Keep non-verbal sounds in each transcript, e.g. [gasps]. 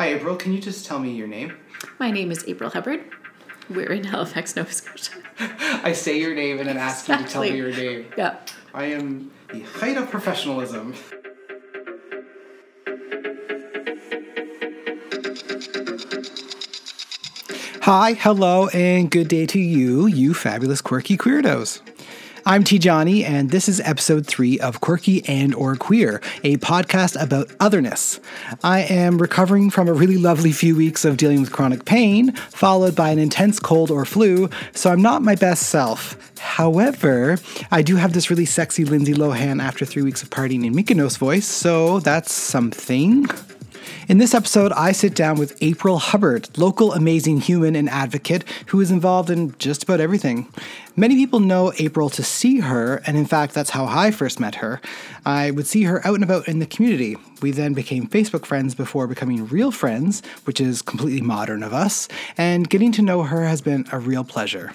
Hi, April. Can you just tell me your name? My name is April Hubbard. We're in Halifax, Nova Scotia. [laughs] I say your name and then ask you to tell me your name. Yeah. I am the height of professionalism. Hi, hello, and good day to you, you fabulous quirky queerdos. I'm T. Johnny, and this is episode three of Quirky and or Queer, a podcast about otherness. I am recovering from a really lovely few weeks of dealing with chronic pain, followed by an intense cold or flu, so I'm not my best self. However, I do have this really sexy Lindsay Lohan after three weeks of partying in Mykonos voice, so that's something. In this episode, I sit down with April Hubbard, local amazing human and advocate who is involved in just about everything. Many people know April to see her, and in fact, that's how I first met her. I would see her out and about in the community. We then became Facebook friends before becoming real friends, which is completely modern of us, and getting to know her has been a real pleasure.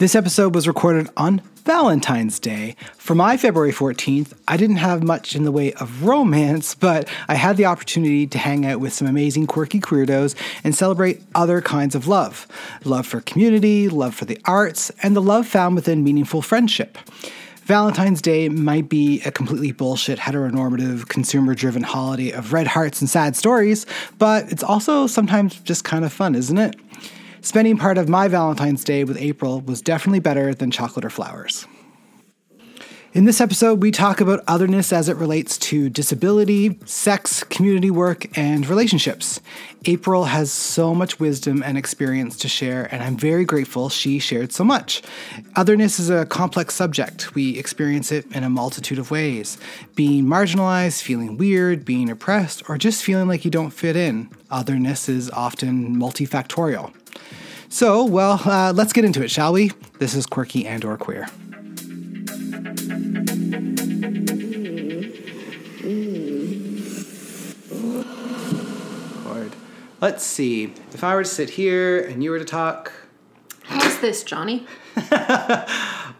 This episode was recorded on Valentine's Day. For my February 14th, I didn't have much in the way of romance, but I had the opportunity to hang out with some amazing quirky queerdos and celebrate other kinds of love love for community, love for the arts, and the love found within meaningful friendship. Valentine's Day might be a completely bullshit, heteronormative, consumer driven holiday of red hearts and sad stories, but it's also sometimes just kind of fun, isn't it? Spending part of my Valentine's Day with April was definitely better than chocolate or flowers. In this episode, we talk about otherness as it relates to disability, sex, community work, and relationships. April has so much wisdom and experience to share, and I'm very grateful she shared so much. Otherness is a complex subject. We experience it in a multitude of ways being marginalized, feeling weird, being oppressed, or just feeling like you don't fit in. Otherness is often multifactorial. So, well, uh, let's get into it, shall we? This is Quirky and or Queer. Lord. Let's see. If I were to sit here and you were to talk, How's this, Johnny? [laughs]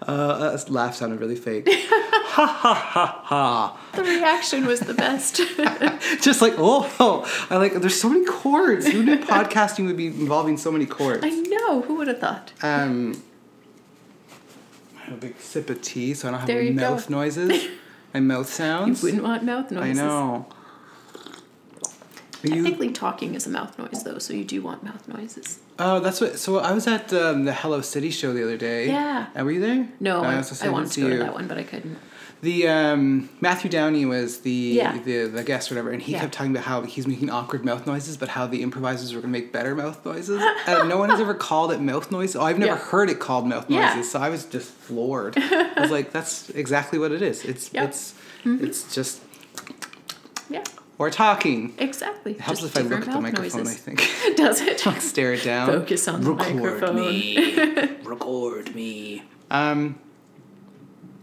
uh, that laugh sounded really fake. [laughs] ha ha ha ha. The reaction was the best. [laughs] Just like, oh, I like, there's so many chords. Who knew [laughs] podcasting would be involving so many chords? I know. Who would have thought? Um, I have a big sip of tea, so I don't have There any you go. mouth noises. My mouth sounds. You wouldn't want mouth noises. I know. You, Technically, talking is a mouth noise, though, so you do want mouth noises. oh, that's what. So I was at um, the Hello City show the other day. Yeah. Uh, were you there? No, I, was I wanted to go to that one, but I couldn't. The um, Matthew Downey was the, Yeah. the the guest or whatever, and he Yeah. kept talking about how he's making awkward mouth noises, but how the improvisers were gonna make better mouth noises. [laughs] and no one has ever called it mouth noise. Oh, I've never Yeah. heard it called mouth noises, so I was just floored. [laughs] I was like, that's exactly what it is. It's Yep. it's Mm-hmm. it's just Yeah, or talking. exactly. It helps Just if I look at the microphone. noises. I think [laughs] Does it? [laughs] like stare it down. Focus on the Record microphone. me. [laughs] Record me. Um.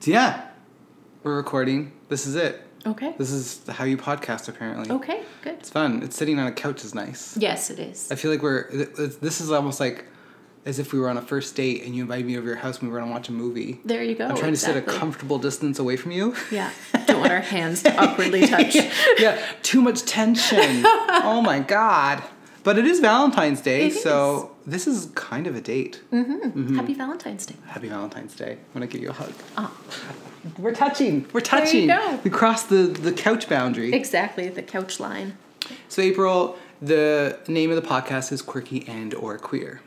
yeah, we're recording. This is it. Okay. This is how you podcast, apparently. Okay, good. It's fun. It's sitting on a couch is nice. Yes, it is. I feel like we're. This is almost like as if we were on a first date and you invited me over your house and we were gonna watch a movie. There you go. I'm trying to sit a comfortable distance away from you. Yeah. Don't want our hands to [laughs] awkwardly [laughs] touch. yeah, too much tension. [laughs] oh my god. But it is Valentine's Day, It so this is kind of a date. Happy Valentine's Day. Happy Valentine's Day. I'm gonna give you a hug. Ah. We're touching. We're you touching. go. We crossed the, the couch boundary. Exactly, the couch line. So April, the name of the podcast is Quirky and or Queer.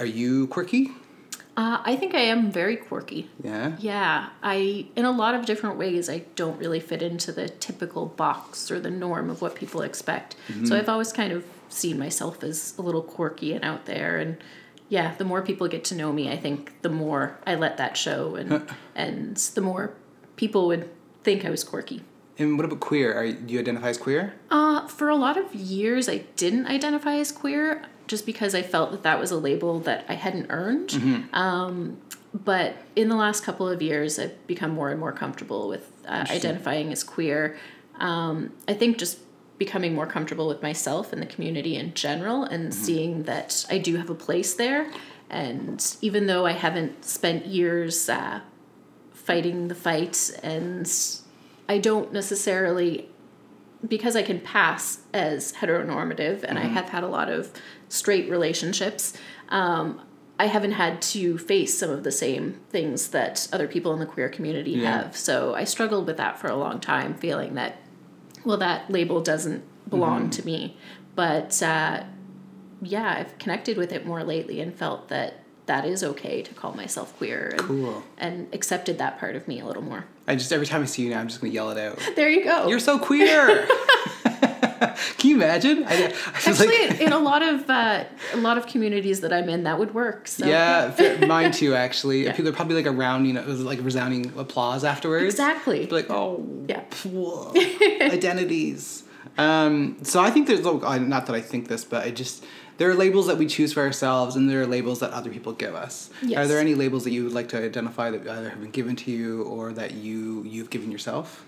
Are you quirky? Uh, I think I am very quirky. Yeah. Yeah, I in a lot of different ways I don't really fit into the typical box or the norm of what people expect. So I've always kind of seen myself as a little quirky and out there and yeah, the more people get to know me, I think the more I let that show and and the more people would think I was quirky. And what about queer? Are you, do you identify as queer? Uh, for a lot of years, I didn't identify as queer just because I felt that that was a label that I hadn't earned. Um, but in the last couple of years, I've become more and more comfortable with uh, identifying as queer. Um, I think just becoming more comfortable with myself and the community in general and seeing that I do have a place there. And even though I haven't spent years uh, fighting the fight and I don't necessarily because I can pass as heteronormative and I Mm-hmm. have had a lot of straight relationships, um, I haven't had to face some of the same things that other people in the queer community Yeah. have. So I struggled with that for a long time, feeling that, well, that label doesn't belong Mm-hmm. to me. But uh, yeah, I've connected with it more lately and felt that that is okay to call myself queer and, Cool. and accepted that part of me a little more. I just every time I see you now, I'm just gonna yell it out. There you go. You're so queer. [laughs] [laughs] Can you imagine? I, I [laughs] Actually, like, in a lot of uh, a lot of communities that I'm in, that would work. So yeah, [laughs] mine too. Actually, people are probably like a around, you know, it was like resounding applause afterwards. exactly. Be like, oh, Yeah. whoa, identities. Um, so I think there's not that I think this, but I just there are labels that we choose for ourselves, and there are labels that other people give us. Yes. Are there any labels that you would like to identify that either have been given to you or that you you've given yourself?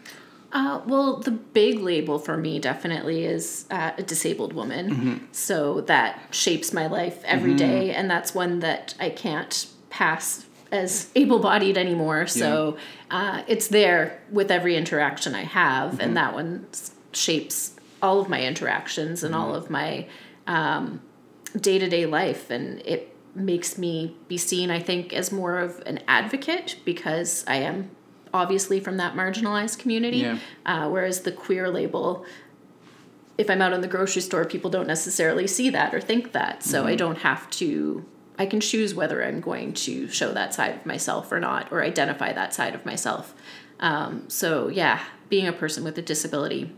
Uh, well, the big label for me definitely is uh, a disabled woman. Mm-hmm. So that shapes my life every day, and that's one that I can't pass as able-bodied anymore. So uh, it's there with every interaction I have, Mm-hmm. and that one shapes all of my interactions and Mm-hmm. all of my um, day-to-day life, and it makes me be seen, I think, as more of an advocate because I am obviously from that marginalized community. Yeah. Uh, whereas the queer label, if I'm out in the grocery store, people don't necessarily see that or think that. So I don't have to, I can choose whether I'm going to show that side of myself or not, or identify that side of myself. Um, so yeah, being a person with a disability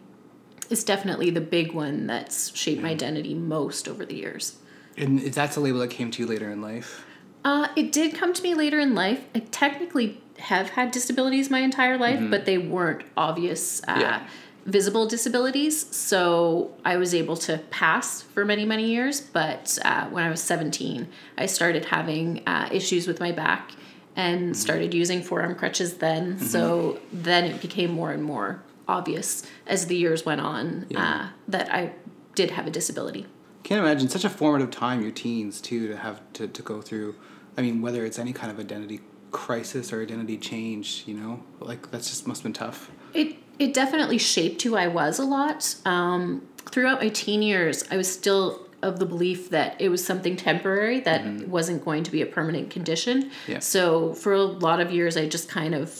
is definitely the big one that's shaped my identity most over the years. And that's a label that came to you later in life. Uh, it did come to me later in life. I technically have had disabilities my entire life, but they weren't obvious, uh, Yeah. visible disabilities. So I was able to pass for many, many years. But uh, when I was 17, I started having uh, issues with my back and started using forearm crutches then. So then it became more and more obvious as the years went on Yeah. uh, that I did have a disability. Can't imagine such a formative time, your teens too, to have to, to go through. I mean, whether it's any kind of identity crisis or identity change, you know, like that's just must have been tough. It it definitely shaped who I was a lot. Um, throughout my teen years, I was still of the belief that it was something temporary that wasn't going to be a permanent condition. Yeah. So for a lot of years, I just kind of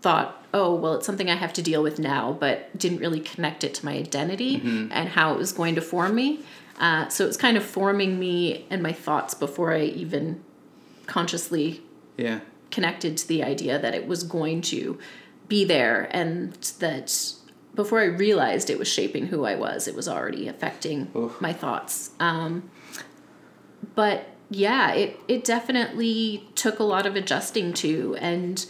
thought, oh well, it's something I have to deal with now, but didn't really connect it to my identity and how it was going to form me. Uh, so it was kind of forming me and my thoughts before I even consciously Yeah. connected to the idea that it was going to be there and that before I realized it was shaping who I was, it was already affecting Oof. my thoughts. Um, but yeah, it, it definitely took a lot of adjusting to, and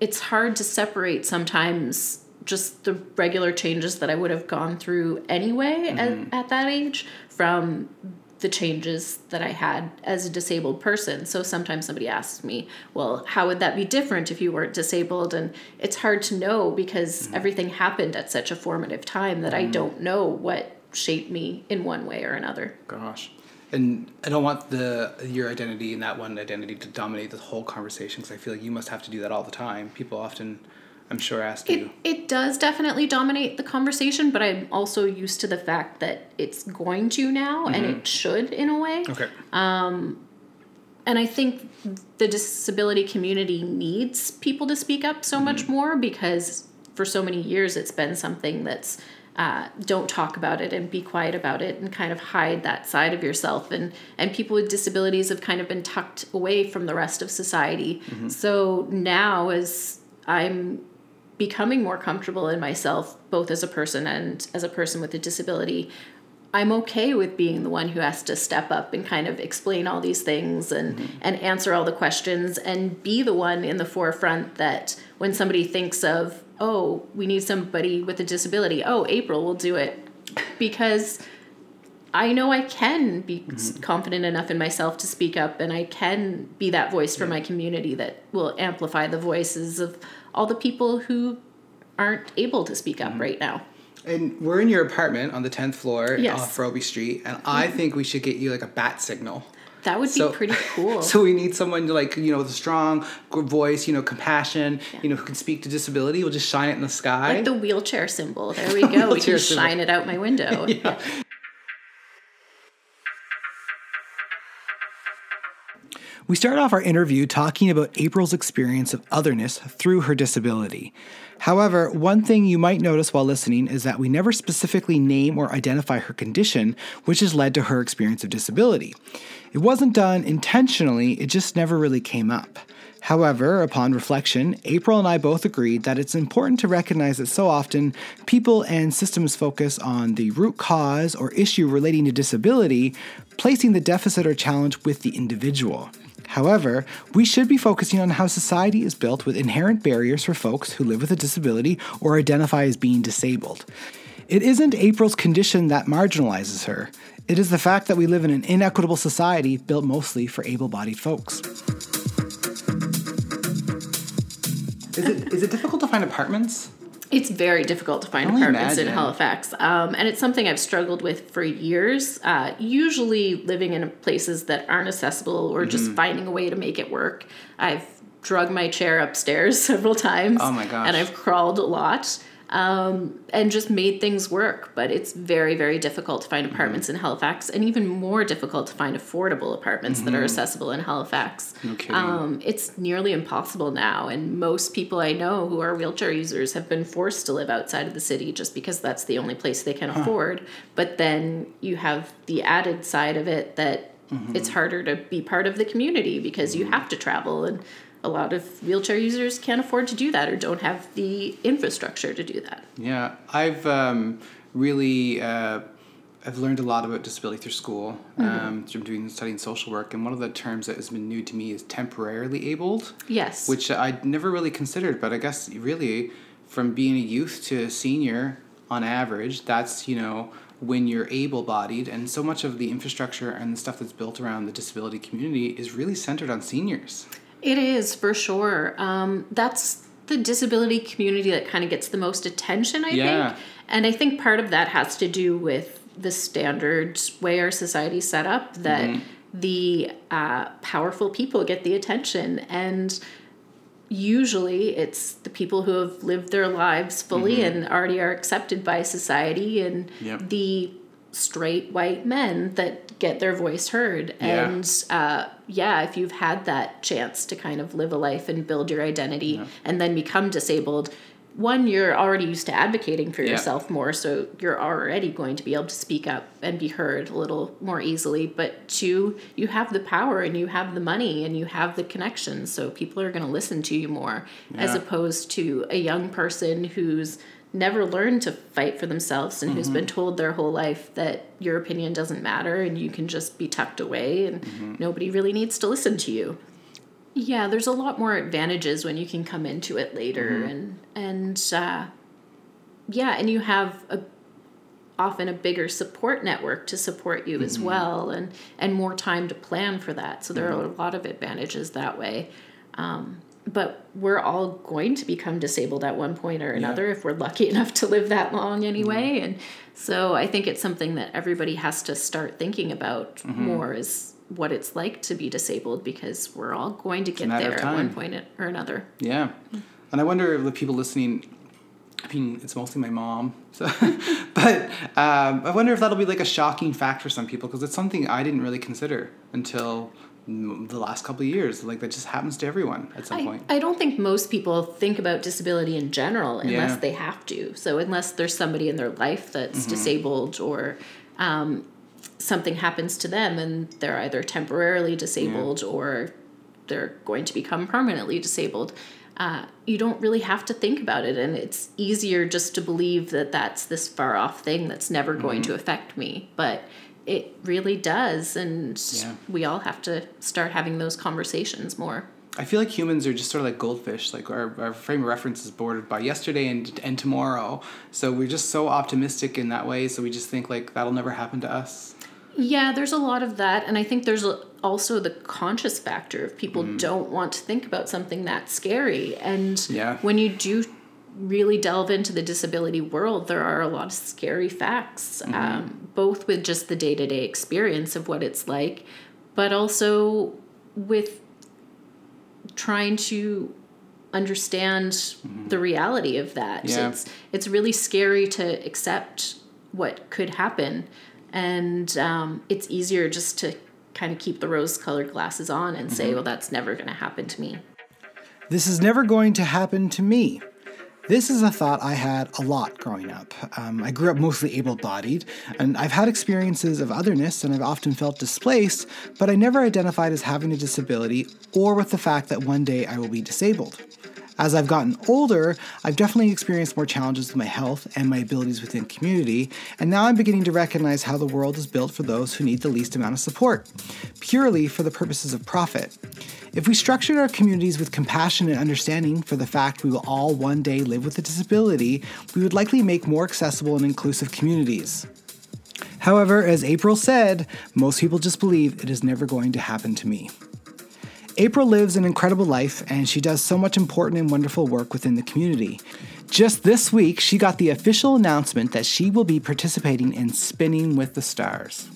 it's hard to separate sometimes just the regular changes that I would have gone through anyway at, at that age from the changes that I had as a disabled person. So sometimes somebody asks me, well, how would that be different if you weren't disabled? And it's hard to know because mm-hmm. everything happened at such a formative time that I mm-hmm. don't know what shaped me in one way or another. Gosh. And I don't want the your identity and that one identity to dominate the whole conversation because I feel like you must have to do that all the time. People often, I'm sure, ask It, you. it does definitely dominate the conversation, but I'm also used to the fact that it's going to now and it should in a way. Okay. Um, And I think the disability community needs people to speak up so much more because for so many years it's been something that's uh, don't talk about it and be quiet about it and kind of hide that side of yourself and and people with disabilities have kind of been tucked away from the rest of society so now as i'm becoming more comfortable in myself both as a person and as a person with a disability I'm okay with being the one who has to step up and kind of explain all these things and mm-hmm. and answer all the questions and be the one in the forefront that when somebody thinks of oh we need somebody with a disability oh April will do it. Because I know I can be mm-hmm. confident enough in myself to speak up and I can be that voice for my community that will amplify the voices of all the people who aren't able to speak up mm-hmm. right now. And we're in your apartment on the tenth floor Yes. off Robie Street, and I mm-hmm. think we should get you like a bat signal. That would be pretty [laughs] cool. So we need someone to like, you know, with a strong voice, you know, compassion, you know, who can speak to disability. We'll just shine it in the sky. Like the wheelchair symbol. There we [laughs] go. we can symbol. shine it out my window. [laughs] yeah. We start off our interview talking about April's experience of otherness through her disability. However, one thing you might notice while listening is that we never specifically name or identify her condition, which has led to her experience of disability. It wasn't done intentionally, it just never really came up. However, upon reflection, April and I both agreed that it's important to recognize that so often people and systems focus on the root cause or issue relating to disability, placing the deficit or challenge with the individual. However, we should be focusing on how society is built with inherent barriers for folks who live with a disability or identify as being disabled. It isn't April's condition that marginalizes her. It is the fact that we live in an inequitable society built mostly for able bodied folks. Is it, is it difficult to find apartments? It's very difficult to find apartments in. Halifax, um, and it's something I've struggled with for years. Uh, usually, living in places that aren't accessible, or just Mm-hmm. finding a way to make it work. I've drug my chair upstairs [laughs] several times. Oh my gosh. And I've crawled a lot, um, and just made things work. But it's very, very difficult to find Mm-hmm. apartments in Halifax, and even more difficult to find affordable apartments that are accessible in Halifax. Mm-hmm. No. Um, it's nearly impossible now, and most people I know who are wheelchair users have been forced to live outside of the city just because that's the only place they can afford. But then you have the added side of it that Mm-hmm. it's harder to be part of the community because you have to travel, and a lot of wheelchair users can't afford to do that or don't have the infrastructure to do that. Yeah, I've um, really uh, I've learned a lot about disability through school. Um, through doing studying social work, and one of the terms that has been new to me is temporarily abled, Yes. which I'd never really considered. But I guess really, from being a youth to a senior, on average, that's you know when you're able-bodied, and so much of the infrastructure and the stuff that's built around the disability community is really centered on seniors. It is for sure. Um, that's the disability community that kind of gets the most attention, I Yeah. think. And I think part of that has to do with the standard way our society's set up that the uh, powerful people get the attention. And usually it's the people who have lived their lives fully and already are accepted by society and Yep. the straight white men that get their voice heard Yeah. and uh, yeah if you've had that chance to kind of live a life and build your identity and then become disabled one you're already used to advocating for Yeah. yourself more so you're already going to be able to speak up and be heard a little more easily. But two you have the power and you have the money and you have the connections so people are going to listen to you more as opposed to a young person who's never learned to fight for themselves and who's been told their whole life that your opinion doesn't matter and you can just be tucked away and nobody really needs to listen to you. Yeah, there's a lot more advantages when you can come into it later and and uh, yeah, and you have a often a bigger support network to support you as well and and more time to plan for that. So there are a lot of advantages that way. Um, but we're all going to become disabled at one point or another if we're lucky [laughs] enough to live that long anyway. And so i think it's something that everybody has to start thinking about more is what it's like to be disabled because we're all going to get there at one point or another. Yeah. And I wonder if the people listening, I mean, it's mostly my mom, [laughs] so, but um, I wonder if that'll be like a shocking fact for some people because it's something I didn't really consider until the last couple of years. Like that just happens to everyone at some I, point. I don't think most people think about disability in general unless Yeah. they have to. So unless there's somebody in their life that's Mm-hmm. disabled or um, something happens to them and they're either temporarily disabled or they're going to become permanently disabled. Uh, you don't really have to think about it, and it's easier just to believe that that's this far off thing that's never going Mm-hmm. to affect me. But it really does, and Yeah. we all have to start having those conversations more. I feel like humans are just sort of like goldfish. Like our, our frame of reference is bordered by yesterday and and tomorrow. So we're just so optimistic in that way. So we just think like that'll never happen to us. Yeah, there's a lot of that. And I think there's a, also the conscious factor of people Mm. don't want to think about something that scary. And Yeah. when you do really delve into the disability world, there are a lot of scary facts, Mm-hmm. um, both with just the day to day experience of what it's like, but also with trying to understand the reality of that. Yeah. It's it's really scary to accept what could happen, and um, it's easier just to kind of keep the rose-colored glasses on and say, "Well, that's never going to happen to me." This is never going to happen to me. This is a thought I had a lot growing up. Um, I grew up mostly able bodied, and I've had experiences of otherness and I've often felt displaced, but I never identified as having a disability or with the fact that one day I will be disabled. As I've gotten older, I've definitely experienced more challenges with my health and my abilities within community, and now I'm beginning to recognize how the world is built for those who need the least amount of support, purely for the purposes of profit. If we structured our communities with compassion and understanding for the fact we will all one day live with a disability, we would likely make more accessible and inclusive communities. However, as April said, most people just believe it is never going to happen to me. April lives an incredible life and she does so much important and wonderful work within the community. Just this week, she got the official announcement that she will be participating in Spinning with the Stars.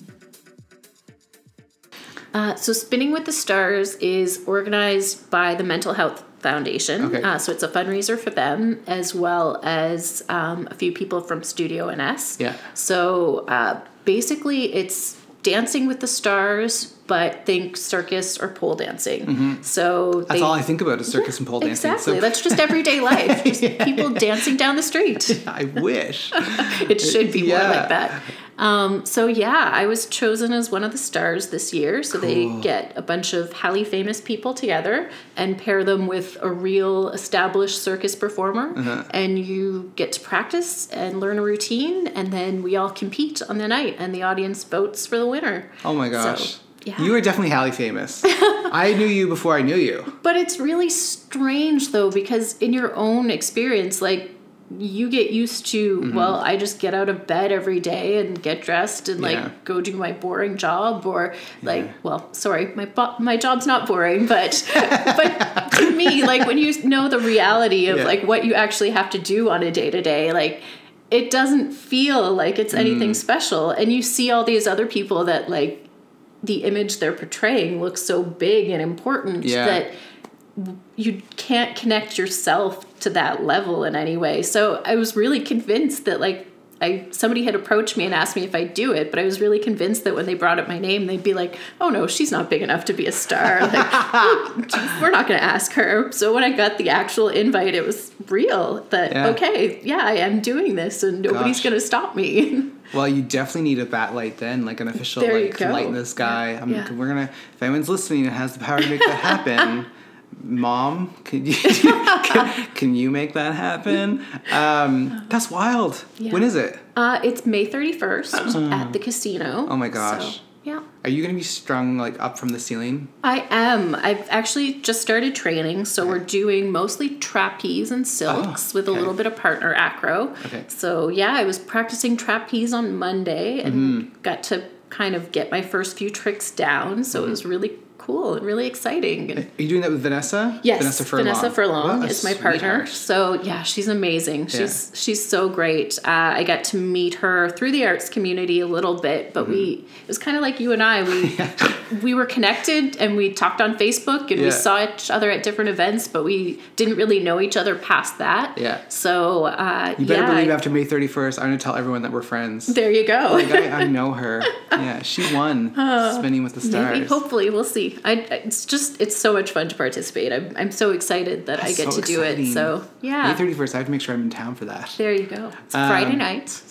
Uh, so, Spinning with the Stars is organized by the Mental Health Foundation. Okay. Uh, so, it's a fundraiser for them as well as um, a few people from Studio NS. Yeah. So, uh, basically, it's Dancing with the Stars, but think circus or pole dancing. So, Mm-hmm. That's they, all I think about is circus and pole dancing. Exactly. So That's just everyday life. [laughs] Just people dancing down the street. [laughs] I wish. [laughs] it should be more like that. Um, so yeah, I was chosen as one of the stars this year. So they get a bunch of highly famous people together and pair them with a real established circus performer, Uh-huh. and you get to practice and learn a routine, and then we all compete on the night, and the audience votes for the winner. Oh my gosh. So, yeah. You are definitely Hallie famous. [laughs] I knew you before I knew you. But it's really strange though, because in your own experience, like you get used to, Mm-hmm. well, I just get out of bed every day and get dressed and like Yeah. go do my boring job, or like, well, sorry, my bo- my job's not boring, but [laughs] but to me, like when you know the reality of Yeah. like what you actually have to do on a day to day, like it doesn't feel like it's Mm. anything special, and you see all these other people that like the image they're portraying looks so big and important Yeah. that you can't connect yourself to that level in any way. So I was really convinced that like I somebody had approached me and asked me if I'd do it, but I was really convinced that when they brought up my name, they'd be like, "Oh no, she's not big enough to be a star. Like, [laughs] we're not going to ask her." So when I got the actual invite, it was real. That Yeah. okay, yeah, I am doing this, and nobody's going to stop me. [laughs] Well, you definitely need a bat light then, like an official There like go. lighten this guy. I'm, Yeah. We're gonna if anyone's listening and has the power to make that happen, [laughs] mom, can you [laughs] can, can you make that happen? Um, that's wild. Yeah. When is it? Uh, it's May thirty first [gasps] at the casino. Oh my gosh. So, yeah. Are you gonna be strung like up from the ceiling? I am. I've actually just started training, so we're doing mostly trapeze and silks Oh, with a little bit of partner acro. Okay. So yeah, I was practicing trapeze on Monday and Mm-hmm. got to kind of get my first few tricks down. So Mm-hmm. it was really cool and really exciting. And Are you doing that with Vanessa? Yes, Vanessa Vanessa Furlong. Furlong is my partner. sweetheart. So yeah, she's amazing. She's she's so great. Uh, I got to meet her through the arts community a little bit, but we Mm-hmm. it was kind of like you and I. We [laughs] we were connected and we talked on Facebook and Yeah. we saw each other at different events, but we didn't really know each other past that. Yeah. So uh, You better yeah, believe I- after May 31st, I'm gonna tell everyone that we're friends. there you go. like I, I [laughs] know her. Yeah, she won [laughs] spinning with the stars. Maybe, hopefully, we'll see. I, I- it's just, it's so much fun to participate. I'm, I'm so excited that I get so to do it. So, yeah. May 31st, I have to make sure I'm in town for that. There you go. It's Um, Friday night.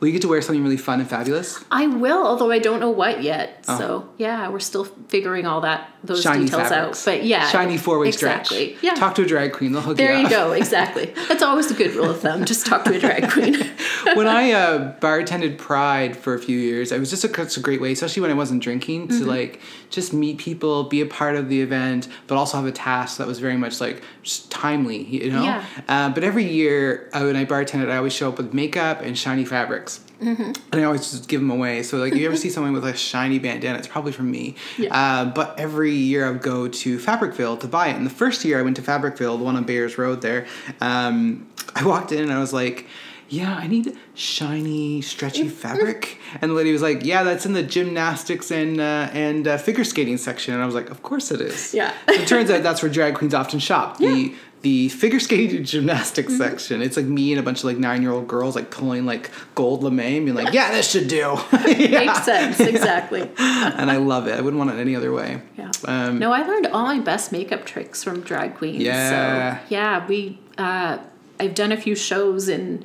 Will you get to wear something really fun and fabulous? I will, although I don't know what yet. So yeah, we're still figuring all that those Oh. Shiny details fabrics. out. But yeah, Shiny four way exactly. stretch. Yeah. Talk to a drag queen, they'll hook you up. there you you go. Exactly. That's always a good rule of thumb. Just talk to a drag queen. [laughs] when I uh, bartended Pride for a few years, it was just a, a great way, especially when I wasn't drinking, Mm-hmm. to like just meet people, be a part of the event, but also have a task that was very much like just timely, you know. Yeah. Uh, but every year uh, when I bartended, I always show up with makeup and shiny fabrics. Mm-hmm. And I always just give them away. So like, if you ever see someone with a shiny bandana, it's probably from me. Yeah. Uh, but every year I would go to Fabricville to buy it. And the first year I went to Fabricville, the one on Bayers Road there, um, I walked in and I was like, yeah, I need shiny, stretchy [laughs] fabric. And the lady was like, yeah, that's in the gymnastics and uh, and uh, figure skating section. And I was like, of course it is. Yeah. So it turns out that's where drag queens often shop. [laughs] Yeah. The the figure skating [laughs] gymnastics Mm-hmm. section. It's like me and a bunch of like nine year old girls like pulling like gold lame, being like, yeah, this should do. [laughs] Yeah. Makes sense, exactly. [laughs] And I love it. I wouldn't want it any other way. Yeah. Um, no, I learned all my best makeup tricks from drag queens. Yeah. So yeah, we uh, I've done a few shows in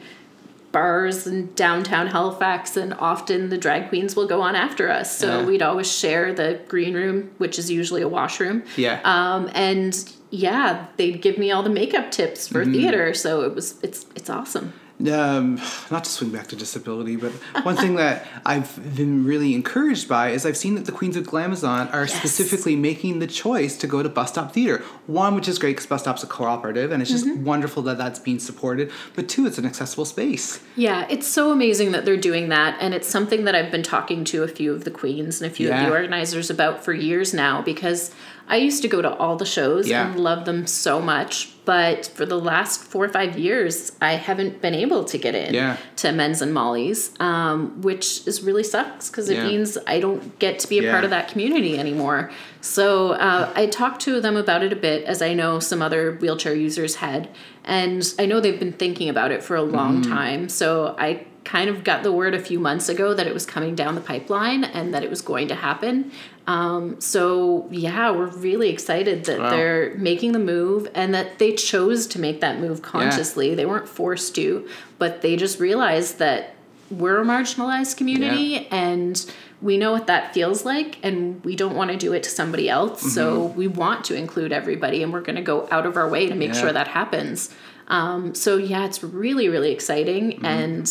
bars in downtown Halifax, and often the drag queens will go on after us. So Yeah. we'd always share the green room, which is usually a washroom. Yeah. Um, and yeah, they'd give me all the makeup tips for Mm-hmm. theater. So it was it's it's awesome. um, not to swing back to disability, but one thing that I've been really encouraged by is I've seen that the Queens of Glamazon are Yes. specifically making the choice to go to bus stop theater. One, which is great because bus stop's a cooperative, and it's just Mm-hmm. wonderful that that's being supported. But two, it's an accessible space. Yeah, it's so amazing that they're doing that. And it's something that I've been talking to a few of the queens and a few of the organizers about for years now because I used to go to all the shows Yeah. and love them so much. But for the last four or five years, I haven't been able to get in Yeah. to Menz and Mollyz, um, which is really sucks because it Yeah. means I don't get to be a part of that community anymore. So uh, I talked to them about it a bit, as I know some other wheelchair users had, and I know they've been thinking about it for a long Mm-hmm. time. So I kind of got the word a few months ago that it was coming down the pipeline and that it was going to happen. Um, so yeah, we're really excited that Wow. they're making the move and that they chose to make that move consciously. They weren't forced to, but they just realized that we're a marginalized community and we know what that feels like and we don't want to do it to somebody else so we want to include everybody and we're going to go out of our way to make Yeah. sure that happens um, so yeah it's really really exciting and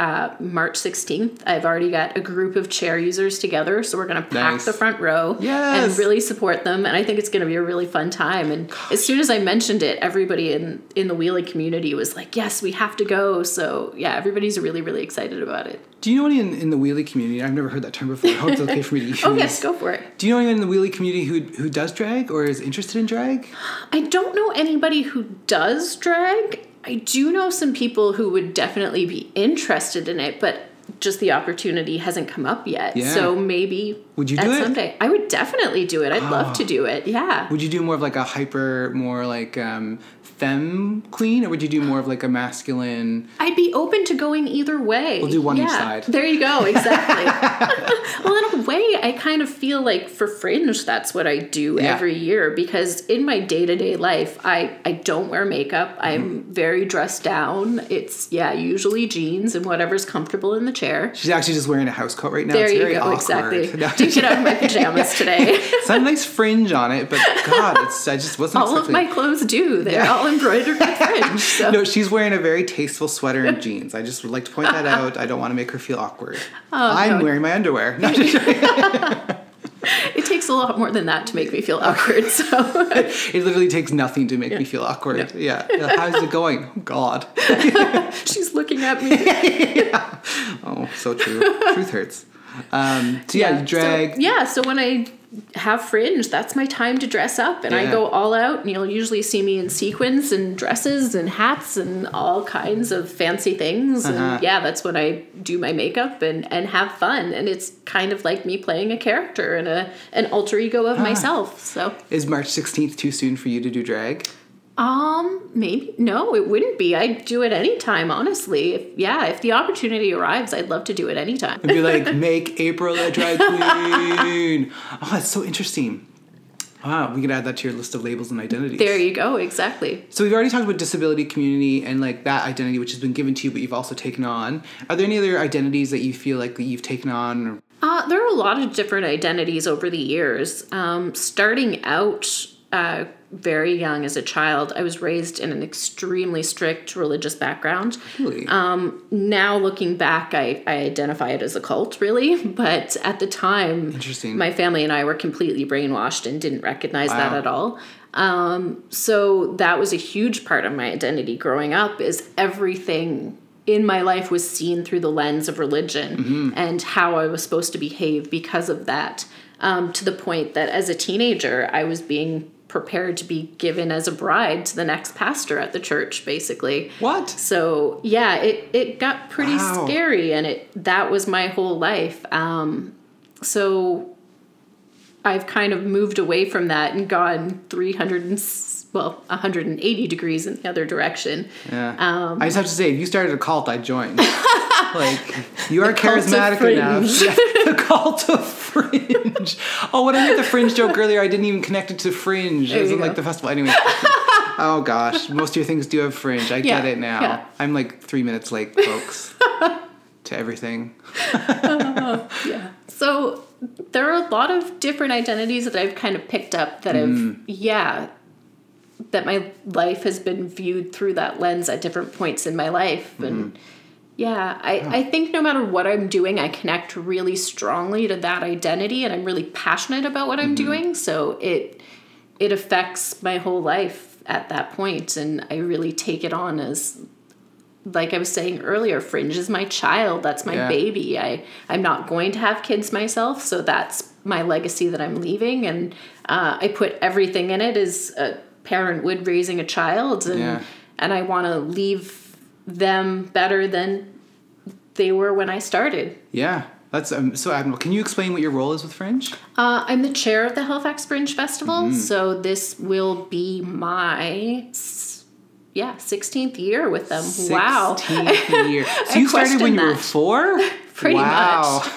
uh, March 16th, I've already got a group of chair users together, so we're going to pack Nice. the front row Yes. and really support them. And I think it's going to be a really fun time. And as soon as I mentioned it, everybody in in the wheelie community was like, "Yes, we have to go." So yeah, everybody's really really excited about it. Do you know anyone in, in the wheelie community? I've never heard that term before. I hope it's okay for me to [laughs] use. Oh yes, go for it. Do you know anyone in the wheelie community who who does drag or is interested in drag? I don't know anybody who does drag. I do know some people who would definitely be interested in it, but just the opportunity hasn't come up yet. Yeah. So maybe Would you do it? someday. I would definitely do it. I'd love to [gasps] do it. Yeah. Would you do more of like a hyper, more like um, femme queen, or would you do more of like a masculine? I'd be open to going either way. We'll do one each side. There you go, exactly. well, [laughs] [laughs] in a way, I kind of feel like for Fringe, that's what I do Yeah. every year because in my day to day life, I, I don't wear makeup. I'm Mm-hmm. very dressed down. It's, yeah, usually jeans and whatever's comfortable in the chair. She's actually just wearing a house coat right now. There it's you very go, awkward. exactly. [laughs] No, get out of my pajamas today. it's a nice fringe on it, but God, it's I just wasn't all of my clothes do. They're Yeah. all embroidered with Fringe. So. No, she's wearing a very tasteful sweater and jeans. I just would like to point that out. I don't want to make her feel awkward. [laughs] I'm Oh, no. wearing my underwear. No. [laughs] It takes a lot more than that to make me feel awkward. So. [laughs] it literally takes nothing to make me feel awkward. Yeah. How's it going? Oh, God. She's looking at me. Oh, so true. Truth hurts. Um, so yeah, you drag. So, yeah, so when I have fringe, that's my time to dress up, and I go all out. And you'll usually see me in sequins and dresses and hats and all kinds of fancy things. Uh-huh. And yeah, that's when I do my makeup and and have fun. And it's kind of like me playing a character and a an alter ego of myself. So. Is March 16th too soon for you to do drag? Um, maybe no, it wouldn't be. I'd do it anytime, honestly. If yeah, if the opportunity arrives, I'd love to do it anytime. And be like, [laughs] make April a drag queen. [laughs] Oh, that's so interesting. Wow, we could add that to your list of labels and identities. There you go, exactly. So we've already talked about disability community and like that identity which has been given to you but you've also taken on. Are there any other identities that you feel like that you've taken on or Uh, there are a lot of different identities over the years. Um, starting out uh, very young as a child, I was raised in an extremely strict religious background. really? Um, now looking back, I, I identify it as a cult, really. [laughs] But at the time, Interesting. my family and I were completely brainwashed and didn't recognize that at all. Um, so that was a huge part of my identity growing up. Is everything in my life was seen through the lens of religion Mm-hmm. and how I was supposed to behave because of that. Um, to the point that as a teenager, I was being prepared to be given as a bride to the next pastor at the church basically What? so yeah it it got pretty Wow. scary and it that was my whole life um so i've kind of moved away from that and gone 300 and s- well 180 degrees in the other direction Yeah. Um, I just have to say, if you started a cult, I'd join. [laughs] like, you are charismatic enough. [laughs] Yeah, the cult of fringe. Oh, when I made the fringe joke earlier, I didn't even connect it to fringe. There It wasn't like the festival. Anyway. [laughs] oh gosh, most of your things do have fringe. I Yeah, get it now. yeah. I'm like three minutes late, folks, to everything. Yeah. So there are a lot of different identities that I've kind of picked up that have, yeah, that my life has been viewed through that lens at different points in my life. And yeah, I, I think no matter what I'm doing, I connect really strongly to that identity and I'm really passionate about what I'm doing. So it, it affects my whole life at that point and I really take it on as like I was saying earlier, Fringe is my child. That's my Yeah. baby. I I'm not going to have kids myself, so that's my legacy that I'm leaving, and uh, I put everything in it as a parent would raising a child, and Yeah. and I want to leave them better than they were when I started. Yeah. That's um, so admirable. Can you explain what your role is with Fringe? Uh, I'm the chair of the Halifax Fringe Festival, Mm-hmm. so this will be my yeah 16th year with them. Wow. 16th year. [laughs] So you started when questioned you were four? [laughs] Pretty wow. [laughs]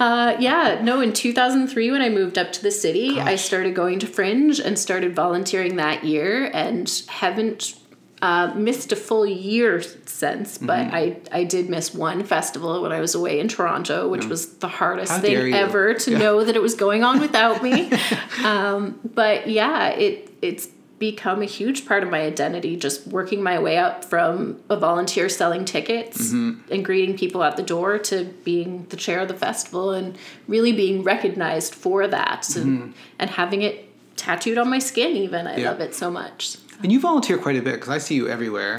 Uh, yeah, no, in 2003, when I moved up to the city, I started going to Fringe and started volunteering that year and haven't uh, missed a full year since, but Mm-hmm. I, I did miss one festival when I was away in Toronto, which was the hardest How thing ever to Yeah. know that it was going on without me. [laughs] um, but yeah, it it's become a huge part of my identity just working my way up from a volunteer selling tickets Mm-hmm. and greeting people at the door to being the chair of the festival and really being recognized for that and, and having it tattooed on my skin even i Mm-hmm. Yeah. love it so much And you volunteer quite a bit because I see you everywhere.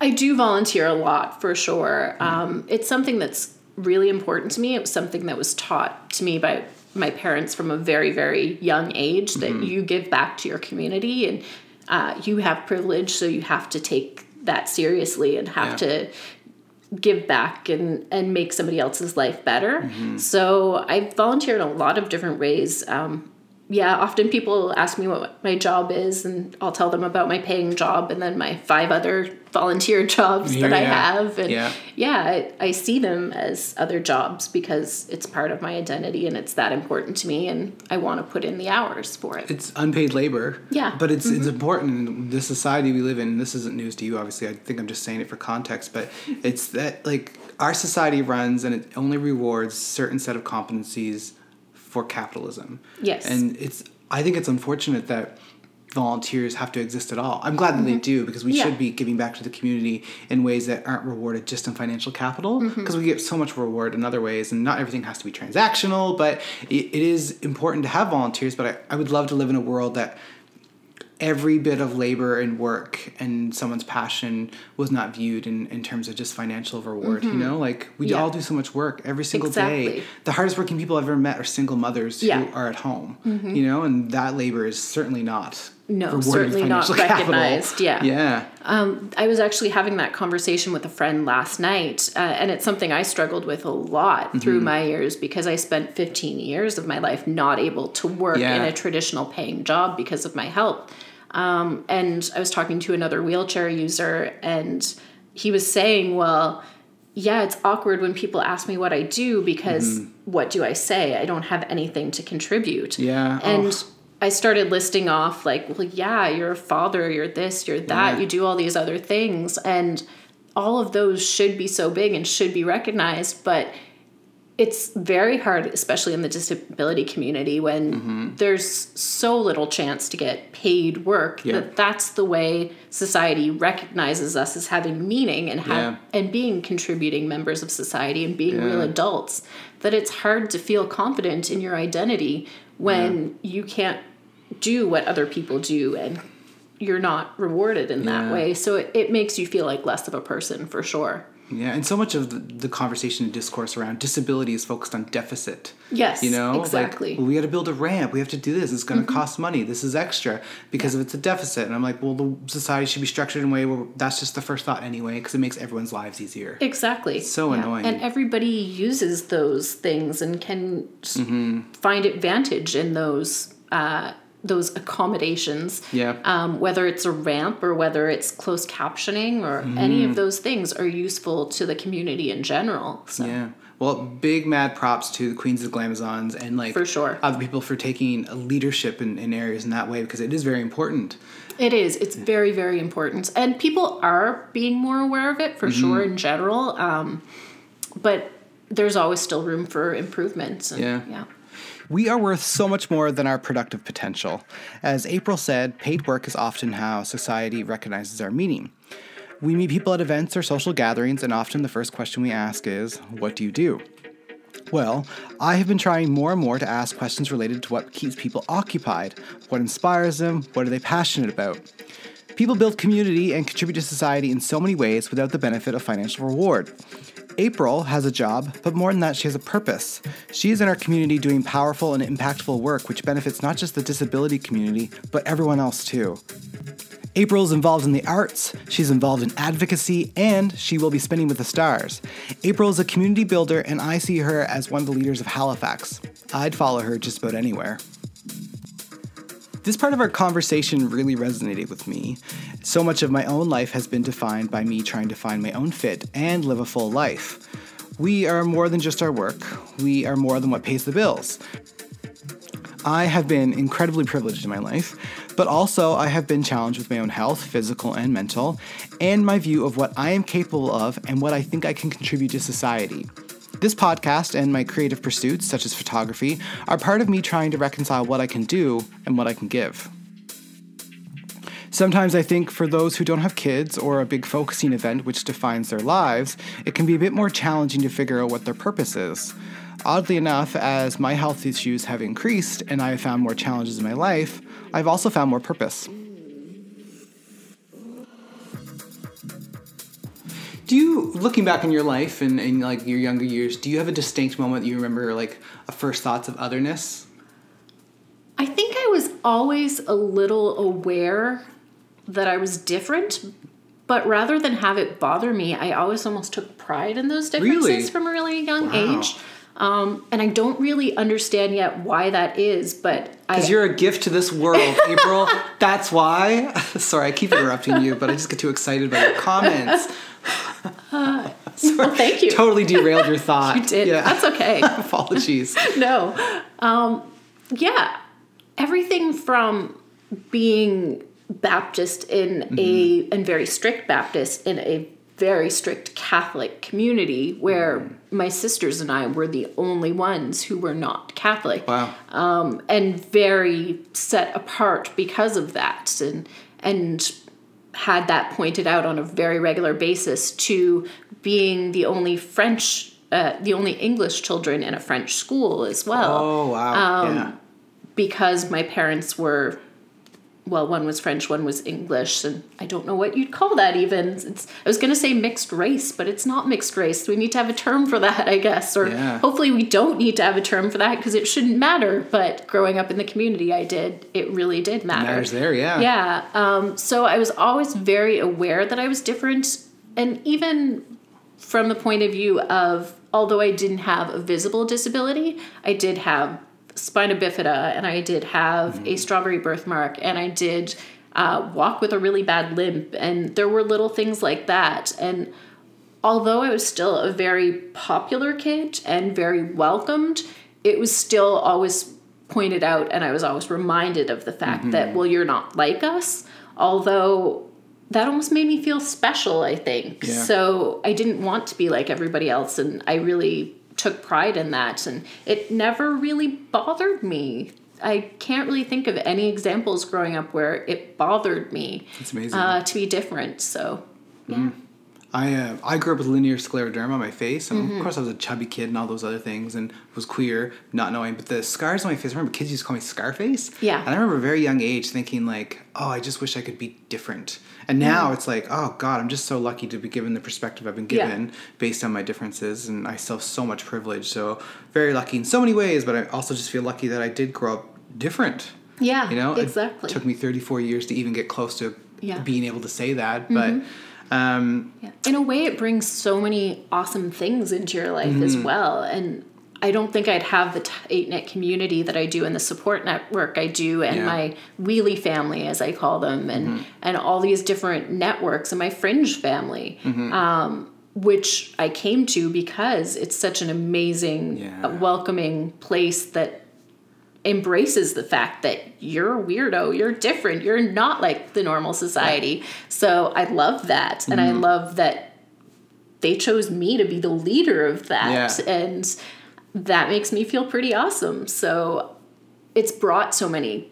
I do volunteer a lot for sure. Um, it's something that's really important to me. It was something that was taught to me by my parents from a very, very young age that you give back to your community and uh, you have privilege, so you have to take that seriously and have Yeah. to give back and, and make somebody else's life better. So I volunteer in a lot of different ways. Um, yeah, often people ask me what my job is, and I'll tell them about my paying job and then my five other volunteer [laughs] jobs Here, that I yeah. have. And Yeah. yeah, I, I see them as other jobs because it's part of my identity and it's that important to me, and I want to put in the hours for it. It's unpaid labor. Yeah. Mm-hmm. But it's it's important in the society we live in. This isn't news to you, obviously. I think I'm just saying it for context, but it's that like our society runs and it only rewards certain set of competencies for capitalism. Yes. And it's I think it's unfortunate that volunteers have to exist at all. I'm glad that they do because we Mm-hmm. Yeah. should be giving back to the community in ways that aren't rewarded just in financial capital Mm-hmm. because we get so much reward in other ways and not everything has to be transactional but it, it is important to have volunteers but I, I would love to live in a world that every bit of labor and work and someone's passion was not viewed in, in terms of just financial reward you know like we Mm-hmm. Yeah. all do so much work every single day the hardest working people I've ever met are single mothers Yeah. Mm-hmm. who are at home you know and that labor is certainly not No, certainly not financial [laughs] capital. recognized, yeah. yeah Um, I was actually having that conversation with a friend last night, uh, and it's something I struggled with a lot through Mm-hmm. my years because I spent 15 years of my life not able to work Yeah. in a traditional paying job because of my health. Um, and I was talking to another wheelchair user, and he was saying, Well, yeah, it's awkward when people ask me what I do because what do I say? I don't have anything to contribute. Yeah. And Oh. I started listing off like, well, yeah, you're a father, you're this, you're that, Yeah. you do all these other things. And all of those should be so big and should be recognized. But it's very hard, especially in the disability community, when Mm-hmm. there's so little chance to get paid work Yeah. that that's the way society recognizes us as having meaning and have, Yeah. and being contributing members of society and being Yeah. real adults. That it's hard to feel confident in your identity when you can't do what other people do and you're not rewarded in that way. So it, it makes you feel like less of a person for sure. Yeah, and so much of the, the conversation and discourse around disability is focused on deficit. Yes, you know, exactly. Like, we got to build a ramp. We have to do this. It's going to Mm-hmm. cost money. This is extra because if it's a deficit. And I'm like, well, the society should be structured in a way where that's just the first thought anyway, because it makes everyone's lives easier. Exactly. So annoying. And everybody uses those things and can Mm-hmm. find advantage in those uh, those accommodations. Yeah. Um, whether it's a ramp or whether it's closed captioning or any Mm-hmm. of those things are useful to the community in general. So. Yeah. Well, big mad props to the Queens of Glamazons and like For sure. other people for taking a leadership in, in areas in that way because it is very important. It is. It's very, very important. And people are being more aware of it for Mm-hmm. sure in general. Um, but there's always still room for improvements. And, Yeah. Yeah. We are worth so much more than our productive potential. As April said, paid work is often how society recognizes our meaning. We meet people at events or social gatherings, and often the first question we ask is, What do you do? Well, I have been trying more and more to ask questions related to what keeps people occupied, what inspires them, what are they passionate about. People build community and contribute to society in so many ways without the benefit of financial reward. April has a job, but more than that, she has a purpose. She is in our community doing powerful and impactful work which benefits not just the disability community, but everyone else too. April is involved in the arts, she's involved in advocacy, and she will be spinning with the stars. April is a community builder, and I see her as one of the leaders of Halifax. I'd follow her just about anywhere. This part of our conversation really resonated with me. So much of my own life has been defined by me trying to find my own fit and live a full life. We are more than just our work, we are more than what pays the bills. I have been incredibly privileged in my life, but also I have been challenged with my own health, physical and mental, and my view of what I am capable of and what I think I can contribute to society. This podcast and my creative pursuits, such as photography, are part of me trying to reconcile what I can do and what I can give. Sometimes I think for those who don't have kids or a big focusing event which defines their lives, it can be a bit more challenging to figure out what their purpose is. Oddly enough, as my health issues have increased and I have found more challenges in my life, I've also found more purpose. Do you, looking back in your life and in like your younger years, do you have a distinct moment that you remember, like a first thoughts of otherness? I think I was always a little aware that I was different, but rather than have it bother me, I always almost took pride in those differences Really? from a really young Wow. age. Um, and I don't really understand yet why that is, but Because you're a gift to this world, [laughs] April. That's why. [laughs] Sorry, I keep interrupting you, but I just get too excited by your comments. [laughs] well, thank you. Totally derailed your [laughs] thought. You did. Yeah. That's okay. [laughs] Apologies. no. Um, yeah. Everything from being Baptist in a and very strict Baptist in a very strict Catholic community where my sisters and I were the only ones who were not Catholic. Wow. Um, and very set apart because of that and and had that pointed out on a very regular basis to being the only French uh, the only English children in a French school as well Oh wow. Um, yeah. because my parents were well one was french one was english and i don't know what you'd call that even it's i was going to say mixed race but it's not mixed race we need to have a term for that i guess or Yeah. hopefully we don't need to have a term for that because it shouldn't matter but growing up in the community i did it really did matter Matters there, yeah. yeah. Um, so I was always very aware that I was different. And even from the point of view of, although I didn't have a visible disability, I did have spina bifida and I did have a strawberry birthmark and I did uh, walk with a really bad limp. And there were little things like that. And although I was still a very popular kid and very welcomed, it was still always pointed out and I was always reminded of the fact that, well, you're not like us. Although that almost made me feel special, I think. Yeah. So I didn't want to be like everybody else. And I really took pride in that. And it never really bothered me. I can't really think of any examples growing up where it bothered me It's amazing. uh, to be different. So, yeah. I uh, I grew up with linear scleroderma on my face, and Mm-hmm. of course I was a chubby kid and all those other things, and was queer, not knowing. But the scars on my face, I remember kids used to call me Scarface. Yeah. And I remember a very young age thinking like, oh, I just wish I could be different. And now it's like, oh God, I'm just so lucky to be given the perspective I've been Yeah. given based on my differences, and I still have so much privilege. So very lucky in so many ways, but I also just feel lucky that I did grow up different. Yeah, You know, exactly. It took me 34 years to even get close to Yeah. Mm-hmm. being able to say that, but. Um, Yeah. In a way, it brings so many awesome things into your life as Mm-hmm. well. And I don't think I'd have the tight knit community that I do and the support network I do and Yeah. Mm-hmm. my wheelie family, as I call them, and, and all these different networks and my fringe family, Mm-hmm. um, which I came to because it's such an amazing, Yeah. welcoming place that embraces the fact that you're a weirdo, you're different, you're not like the normal society. So I love that. And I Mm-hmm. love that they chose me to be the leader of that. Yeah. And that makes me feel pretty awesome. So it's brought so many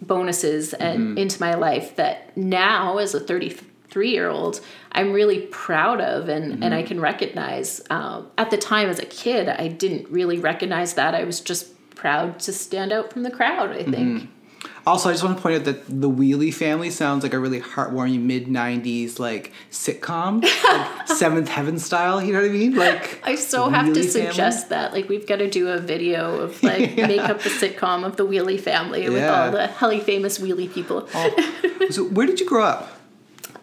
bonuses and Mm-hmm. into my life that now as a 33 year old i'm really proud of and, and i Mm-hmm. can recognize um, at the time as a kid i didn't really recognize that i was just proud to stand out from the crowd i think Mm-hmm. Also, I just want to point out that the Wheelie family sounds like a really heartwarming mid '90s like sitcom, like [laughs] Seventh Heaven style. You know what I mean? Like I so have to family. suggest that. Like, we've got to do a video of [laughs] like make up the sitcom of the Wheelie family with all the helly famous Wheelie people. [laughs] So, where did you grow up?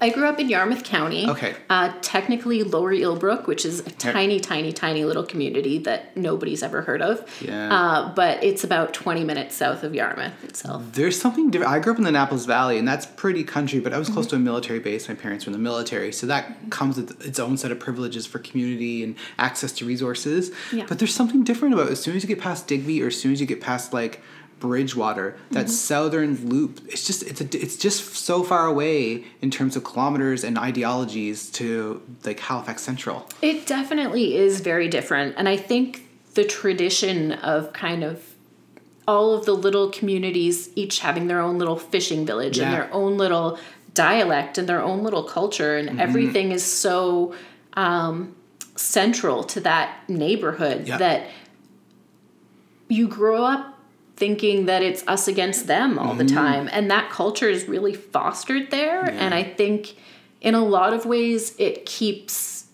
I grew up in Yarmouth County. Okay. Uh, technically Lower Eelbrook, which is a tiny, tiny, tiny little community that nobody's ever heard of. Yeah. Uh, but it's about 20 minutes south of Yarmouth itself. There's something different. I grew up in the Annapolis Valley, and that's pretty country, but I was Mm-hmm. close to a military base. My parents were in the military, so that comes with its own set of privileges for community and access to resources. Yeah. But there's something different about it. as soon as you get past Digby, or as soon as you get past like Bridgewater, that Mm-hmm. southern loop. It's just it's a, it's just so far away in terms of kilometers and ideologies to like Halifax Central. It definitely is very different. And I think the tradition of kind of all of the little communities each having their own little fishing village and their own little dialect and their own little culture and Mm-hmm. everything is so um, central to that neighborhood Yeah. that you grow up thinking that it's us against them all the time. And that culture is really fostered there. And i think in a lot of ways it keeps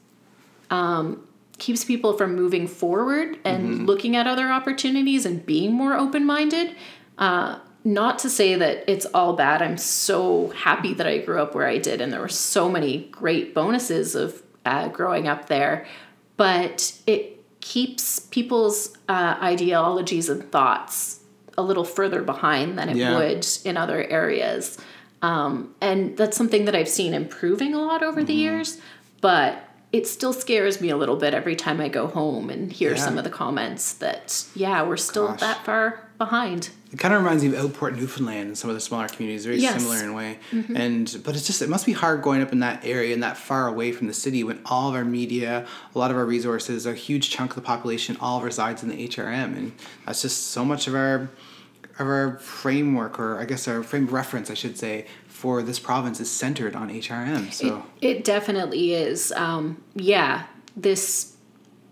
um, keeps people from moving forward and looking at other opportunities and being more open-minded. Uh, not to say that it's all bad. I'm so happy that i grew up where i did and there were so many great bonuses of uh, growing up there. But it keeps people's uh, ideologies and thoughts a little further behind than it Yeah. would in other areas. Um, and that's something that I've seen improving a lot over the Mm-hmm. years, but it still scares me a little bit every time I go home and hear Yeah. some of the comments that, yeah, we're still Gosh. that far behind. It kind of reminds me of Outport, Newfoundland, and some of the smaller communities. Very Yes. similar in a way, and but it's just it must be hard growing up in that area and that far away from the city when all of our media, a lot of our resources, a huge chunk of the population all resides in the HRM, and that's just so much of our our framework, or I guess our frame of reference, I should say, for this province is centered on HRM. So It definitely is. Um, yeah, this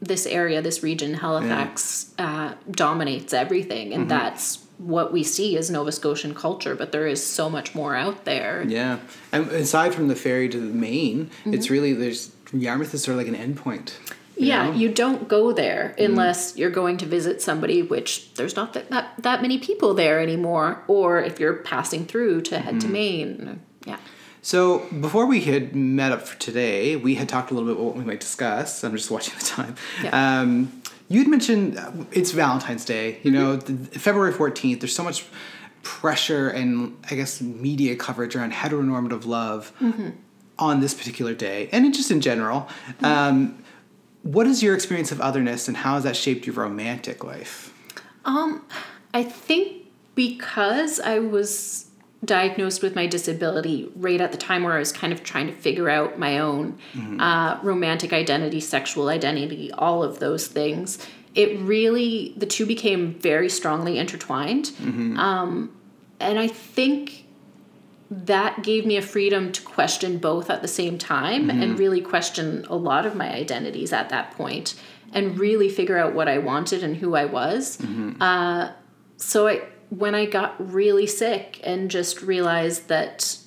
this area, this region, Halifax, uh, dominates everything, Mm-hmm. and that's what we see as Nova Scotian culture. But there is so much more out there. yeah, and aside from the ferry to the Maine, Mm-hmm. it's really there's Yarmouth is sort of like an endpoint. You Yeah, know? you don't go there Mm-hmm. unless you're going to visit somebody, which there's not that, that, that many people there anymore, or if you're passing through to head Mm-hmm. to Maine. Yeah. So before we had met up for today, we had talked a little bit about what we might discuss. I'm just watching [laughs] the time. Yeah. Um, you had mentioned uh, it's Valentine's Day. You know, the, February 14th. There's so much pressure and I guess media coverage around heteronormative love on this particular day, and just in general. Um, what is your experience of otherness, and how has that shaped your romantic life? I think because I was diagnosed with my disability right at the time where I was kind of trying to figure out my own uh, romantic identity, sexual identity, all of those things, it really, the two became very strongly intertwined. Um, and I think that gave me a freedom to question both at the same time Mm-hmm. and really question a lot of my identities at that point and really figure out what I wanted and who I was. Mm-hmm. Uh, so I, when I got really sick and just realized that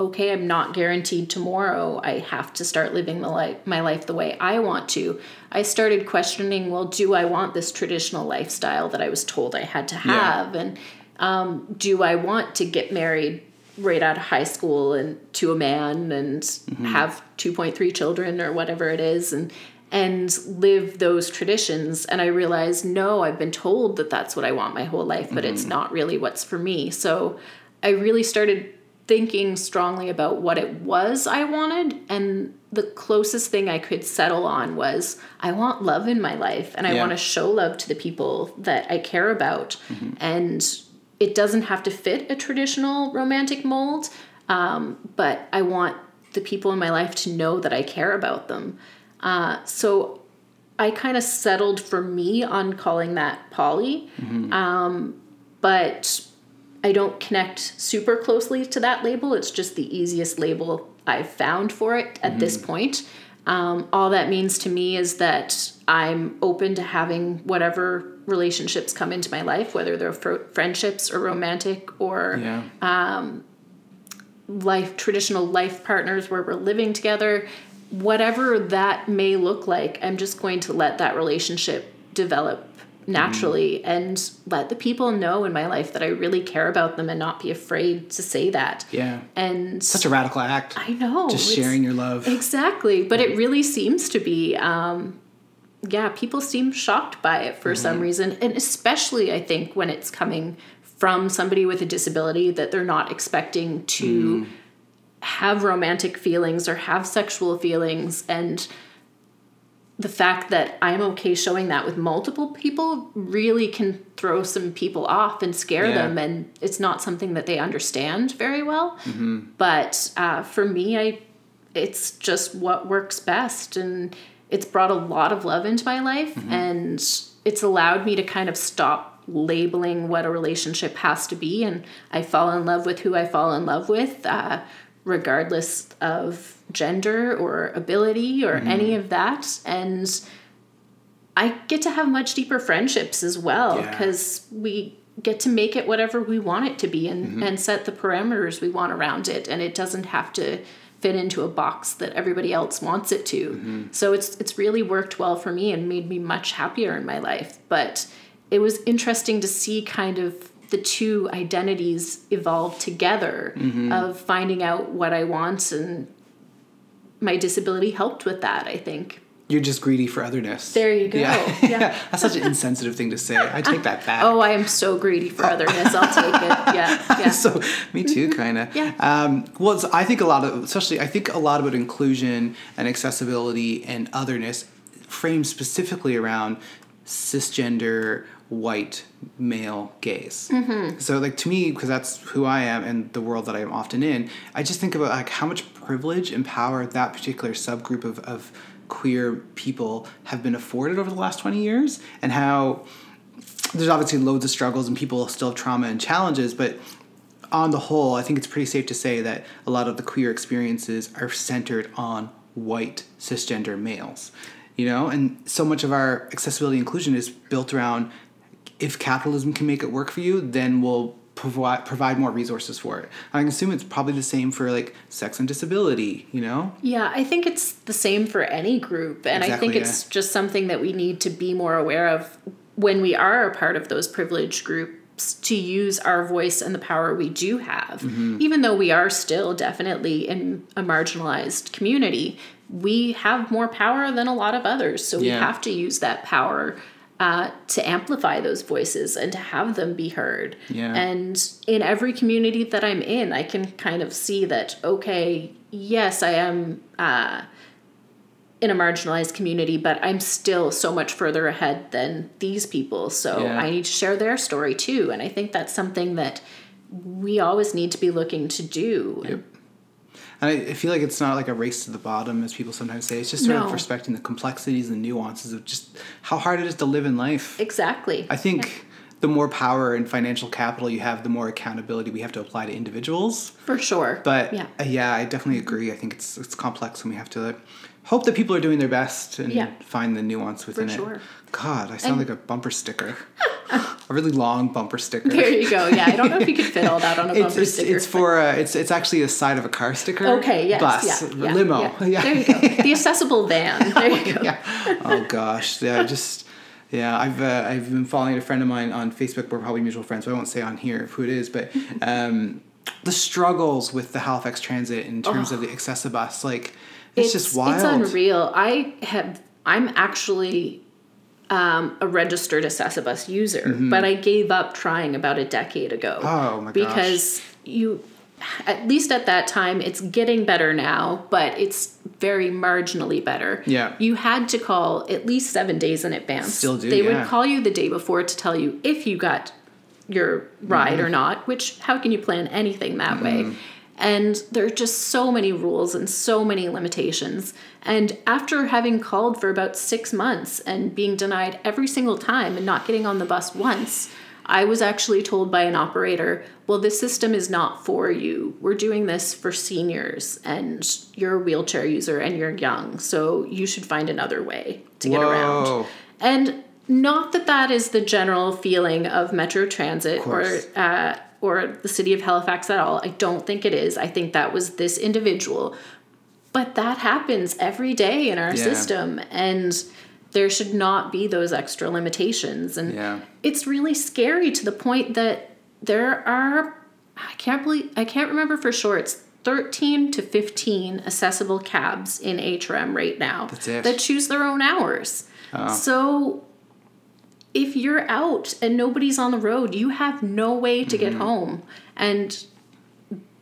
okay, I'm not guaranteed tomorrow. I have to start living my life, my life the way I want to. I started questioning, well, do I want this traditional lifestyle that I was told I had to have? And um, do I want to get married right out of high school and to a man and mm-hmm. have 2.3 children or whatever it is and and live those traditions. And i realized no i've been told that that's what i want my whole life but it's mm-hmm. not really what's for me. So i really started thinking strongly about what it was i wanted. And the closest thing i could settle on was i want love in my life and i Yeah. want to show love to the people that i care about. Mm-hmm. And it doesn't have to fit a traditional romantic mold um, but i want the people in my life to know that i care about them uh, so I kind of settled for me on calling that poly, um, but I don't connect super closely to that label. It's just the easiest label I've found for it at this point. Um, all that means to me is that I'm open to having whatever relationships come into my life, whether they're fr- friendships or romantic or Yeah. life traditional life partners where we're living together whatever that may look like i'm just going to let that relationship develop naturally and let the people know in my life that i really care about them and not be afraid to say that yeah. and Such a radical act. i know Just sharing your love. Exactly, but it really seems to be. Um, yeah, people seem shocked by it for some mm-hmm. reason, and especially I think when it's coming from somebody with a disability that they're not expecting to mm. have romantic feelings or have sexual feelings, and the fact that I'm okay showing that with multiple people really can throw some people off and scare Yeah. them, and it's not something that they understand very well. Mm-hmm. But uh, for me, I it's just what works best, and it's brought a lot of love into my life, and it's allowed me to kind of stop labeling what a relationship has to be, and I fall in love with who I fall in love with. Uh, regardless of gender or ability or any of that and I get to have much deeper friendships as well Yeah. because we get to make it whatever we want it to be and, Mm-hmm. and set the parameters we want around it and it doesn't have to fit into a box that everybody else wants it to. Mm-hmm. So it's it's really worked well for me and made me much happier in my life. But it was interesting to see kind of the two identities evolve together Mm-hmm. of finding out what I want and my disability helped with that, I think. You're just greedy for otherness. There you go. Yeah. Yeah. [laughs] That's such an insensitive thing to say. I take that back. Oh, I am so greedy for otherness. I'll take it. Yeah. Yeah. [laughs] so me too kind of Yeah. um, well i think a lot of especially i think a lot about inclusion and accessibility and otherness framed specifically around cisgender white male gaze Mm-hmm. so like to me because that's who i am and the world that i am often in i just think about like how much privilege and power that particular subgroup of, of queer people have been afforded over the last 20 years and how there's obviously loads of struggles and people still have trauma and challenges, but on the whole, I think it's pretty safe to say that a lot of the queer experiences are centered on white cisgender males. You know, and so much of our accessibility inclusion is built around if capitalism can make it work for you, then we'll provide provide more resources for it. I assume it's probably the same for like sex and disability, you know? Yeah, I think it's the same for any group. And I Exactly, think it's just something that we need to be more aware of when we are a part of those privileged groups to use our voice and the power we do have. Mm-hmm. Even though we are still definitely in a marginalized community, we have more power than a lot of others. So we have to use that power uh, to amplify those voices and to have them be heard. Yeah. And in every community that I'm in, I can kind of see that, okay, yes, I am uh, in a marginalized community, but I'm still so much further ahead than these people. So Yeah. I need to share their story too. And I think that's something that we always need to be looking to do. Yep. And I I feel like it's not like a race to the bottom, as people sometimes say. It's just sort of respecting the complexities and nuances of just how hard it is to live in life. Exactly. I think the more power and financial capital you have, the more accountability we have to apply to individuals. For sure. But yeah. yeah, yeah I definitely agree. I think it's it's complex, and we have to hope that people are doing their best and Yeah. find the nuance within it. sure. God, I sound And- like a bumper sticker, [laughs] a really long bumper sticker. There you go. Yeah, I don't know if you could fit all that on a [laughs] bumper it's, sticker. it's for uh, it's it's actually a side of a car sticker. Okay, yes, bus, yeah, yeah, limo. yeah. [laughs] Yeah. There you go. The accessible van. There you go. yeah. Oh gosh. Yeah. Just. Yeah. I've uh, I've been following a friend of mine on Facebook. We're probably mutual friends. So I won't say on here who it is, but um, the struggles with the Halifax Transit in terms of the Access-A-Bus, like it's, just wild. It's unreal. I have. I'm actually um, a registered Access-A-Bus user, but I gave up trying about a decade ago. Mm-hmm. Oh, my gosh. Because you, at least at that time, it's getting better now, but it's very marginally better. Yeah. You had to call at least seven days in advance. Still do, They yeah. would call you the day before to tell you if you got your ride Mm-hmm. or not, which how can you plan anything that way? And there are just so many rules and so many limitations. And after having called for about six months and being denied every single time and not getting on the bus once, I was actually told by an operator, well, this system is not for you. We're doing this for seniors and you're a wheelchair user and you're young. So you should find another way to get Whoa. around. And not that that is the general feeling of Metro Transit or uh, or the city of Halifax at all. I don't think it is. I think that was this individual. But that happens every day in our Yeah. system, and there should not be those extra limitations. And Yeah. it's really scary to the point that there are I can't believe I can't remember for sure. It's 13 to 15 accessible cabs in HRM right now That's it. that choose their own hours. Oh. So if you're out and nobody's on the road, you have no way to Mm-hmm. get home. And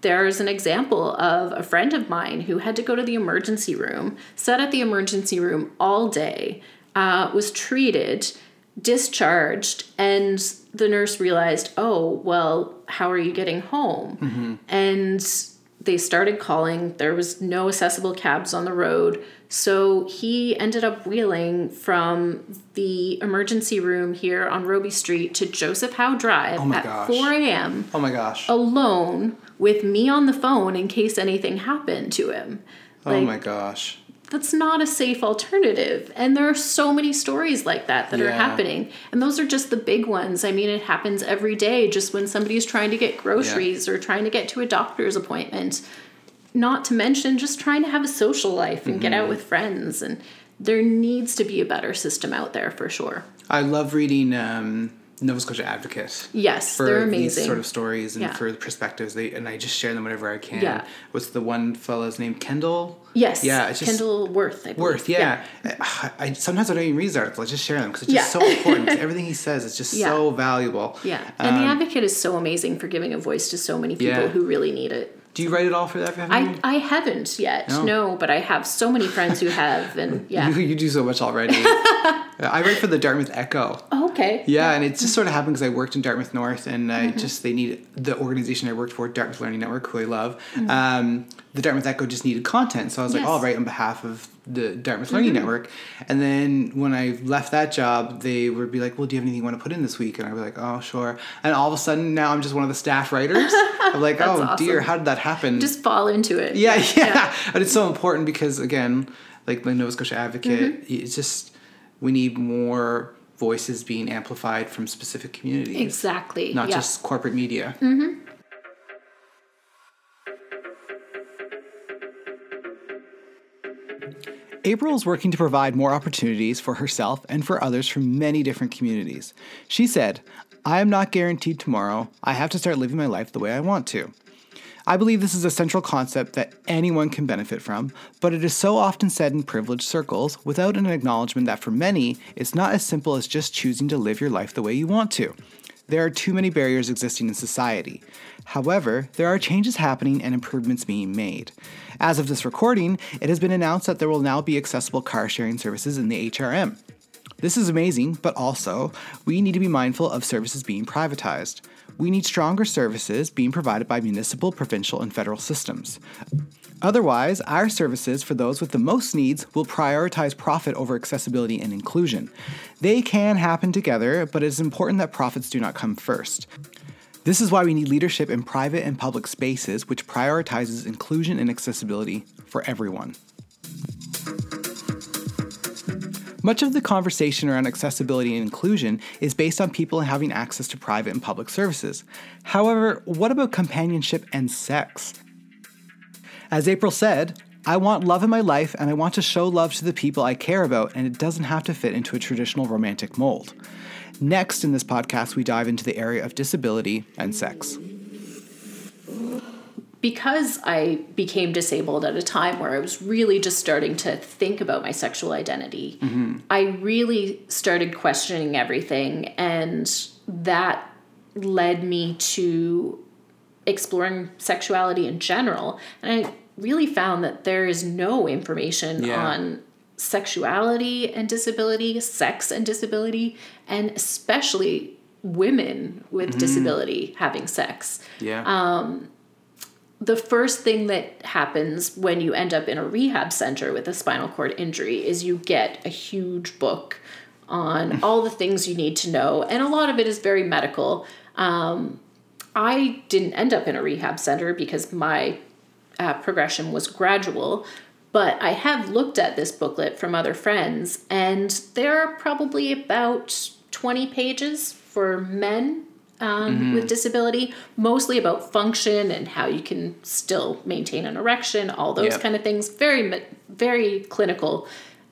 there's an example of a friend of mine who had to go to the emergency room, sat at the emergency room all day, uh, was treated, discharged, and the nurse realized, oh, well, how are you getting home? And they started calling. There was no accessible cabs on the road. So he ended up wheeling from the emergency room here on Robie Street to Joseph Howe Drive Oh at gosh. 4 a.m Oh my gosh. alone with me on the phone in case anything happened to him. oh my gosh. that's not a safe alternative. And there are so many stories like that that are happening. And those are just the big ones. I mean, it happens every day just when somebody's trying to get groceries or trying to get to a doctor's appointment. Not to mention just trying to have a social life and get out Mm-hmm. with friends. And there needs to be a better system out there for sure. I love reading um, Nova Scotia Advocate. Yes, for they're these amazing. sort of stories and Yeah. for the perspectives. They and I just share them whenever I can. Yeah. What's the one fellow's name? Kendall. yes. Yeah, it's just Kendall Worth. I believe. Worth. Yeah. I, I sometimes I don't even read his articles. I just share them because it's just Yeah. so important. [laughs] Everything he says is just Yeah. so valuable. Yeah, and the Um, advocate is so amazing for giving a voice to so many people Yeah. who really need it. Do you write it all for that? I, I haven't yet, No. no. but I have so many friends who have, and [laughs] yeah. You, you do so much already. [laughs] I write for the Dartmouth Echo. Oh, okay. Yeah, and it just sort of happened because I worked in Dartmouth North, and Mm-hmm. I just they need the organization I worked for, Dartmouth Learning Network, who I love. Mm-hmm. Um, the Dartmouth Echo just needed content, so I was like, Yes. Mm-hmm. On behalf of the Dartmouth Learning Network." And then when I left that job, they would be like, "Well, do you have anything you want to put in this week?" And I'd be like, "Oh, sure." And all of a sudden, now I'm just one of the staff writers. [laughs] I'm like, "Oh That's dear, how did that happen?" Just fall into it. yeah, yeah, But it's so important because again, like the Nova Scotia Advocate, Mm-hmm. it's just we need more voices being amplified from specific communities, Exactly. not yeah. just corporate media. April is working to provide more opportunities for herself and for others from many different communities. She said, I am not guaranteed tomorrow. I have to start living my life the way I want to. I believe this is a central concept that anyone can benefit from, but it is so often said in privileged circles without an acknowledgement that for many, it's not as simple as just choosing to live your life the way you want to. There are too many barriers existing in society. However, there are changes happening and improvements being made. As of this recording, it has been announced that there will now be accessible car sharing services in the HRM. This is amazing, but also, we need to be mindful of services being privatized. We need stronger services being provided by municipal, provincial, and federal systems. Otherwise, our services for those with the most needs will prioritize profit over accessibility and inclusion. They can happen together, but it is important that profits do not come first. This is why we need leadership in private and public spaces which prioritizes inclusion and accessibility for everyone. Much of the conversation around accessibility and inclusion is based on people having access to private and public services. However, what about companionship and sex? As April said, I want love in my life and I want to show love to the people I care about, and it doesn't have to fit into a traditional romantic mold. Next in this podcast, we dive into the area of disability and sex. Because I became disabled at a time where I was really just starting to think about my sexual identity, mm-hmm. I really started questioning everything, and that led me to exploring sexuality in general. And I really found that there is no information yeah. on sexuality and disability, sex and disability, and especially women with mm-hmm. disability having sex. Yeah. Um, the first thing that happens when you end up in a rehab center with a spinal cord injury is you get a huge book on [laughs] all the things you need to know, and a lot of it is very medical. Um, I didn't end up in a rehab center because my uh, progression was gradual, but I have looked at this booklet from other friends, and there are probably about 20 pages for men um, mm-hmm. with disability, mostly about function and how you can still maintain an erection, all those yep. kind of things. Very, very clinical.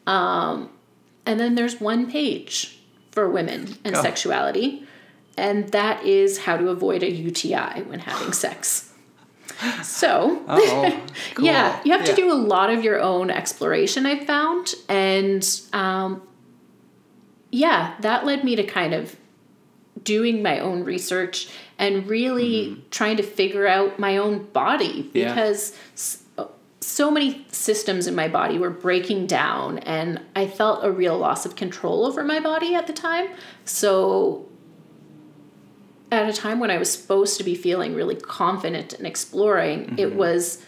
Um, and then there's one page for women and oh. sexuality, and that is how to avoid a UTI when having sex. So, [laughs] cool. yeah, you have yeah. to do a lot of your own exploration, I've found. And um, yeah, that led me to kind of doing my own research and really mm-hmm. trying to figure out my own body because yeah. so many systems in my body were breaking down and I felt a real loss of control over my body at the time. So at a time when I was supposed to be feeling really confident and exploring, mm-hmm. it was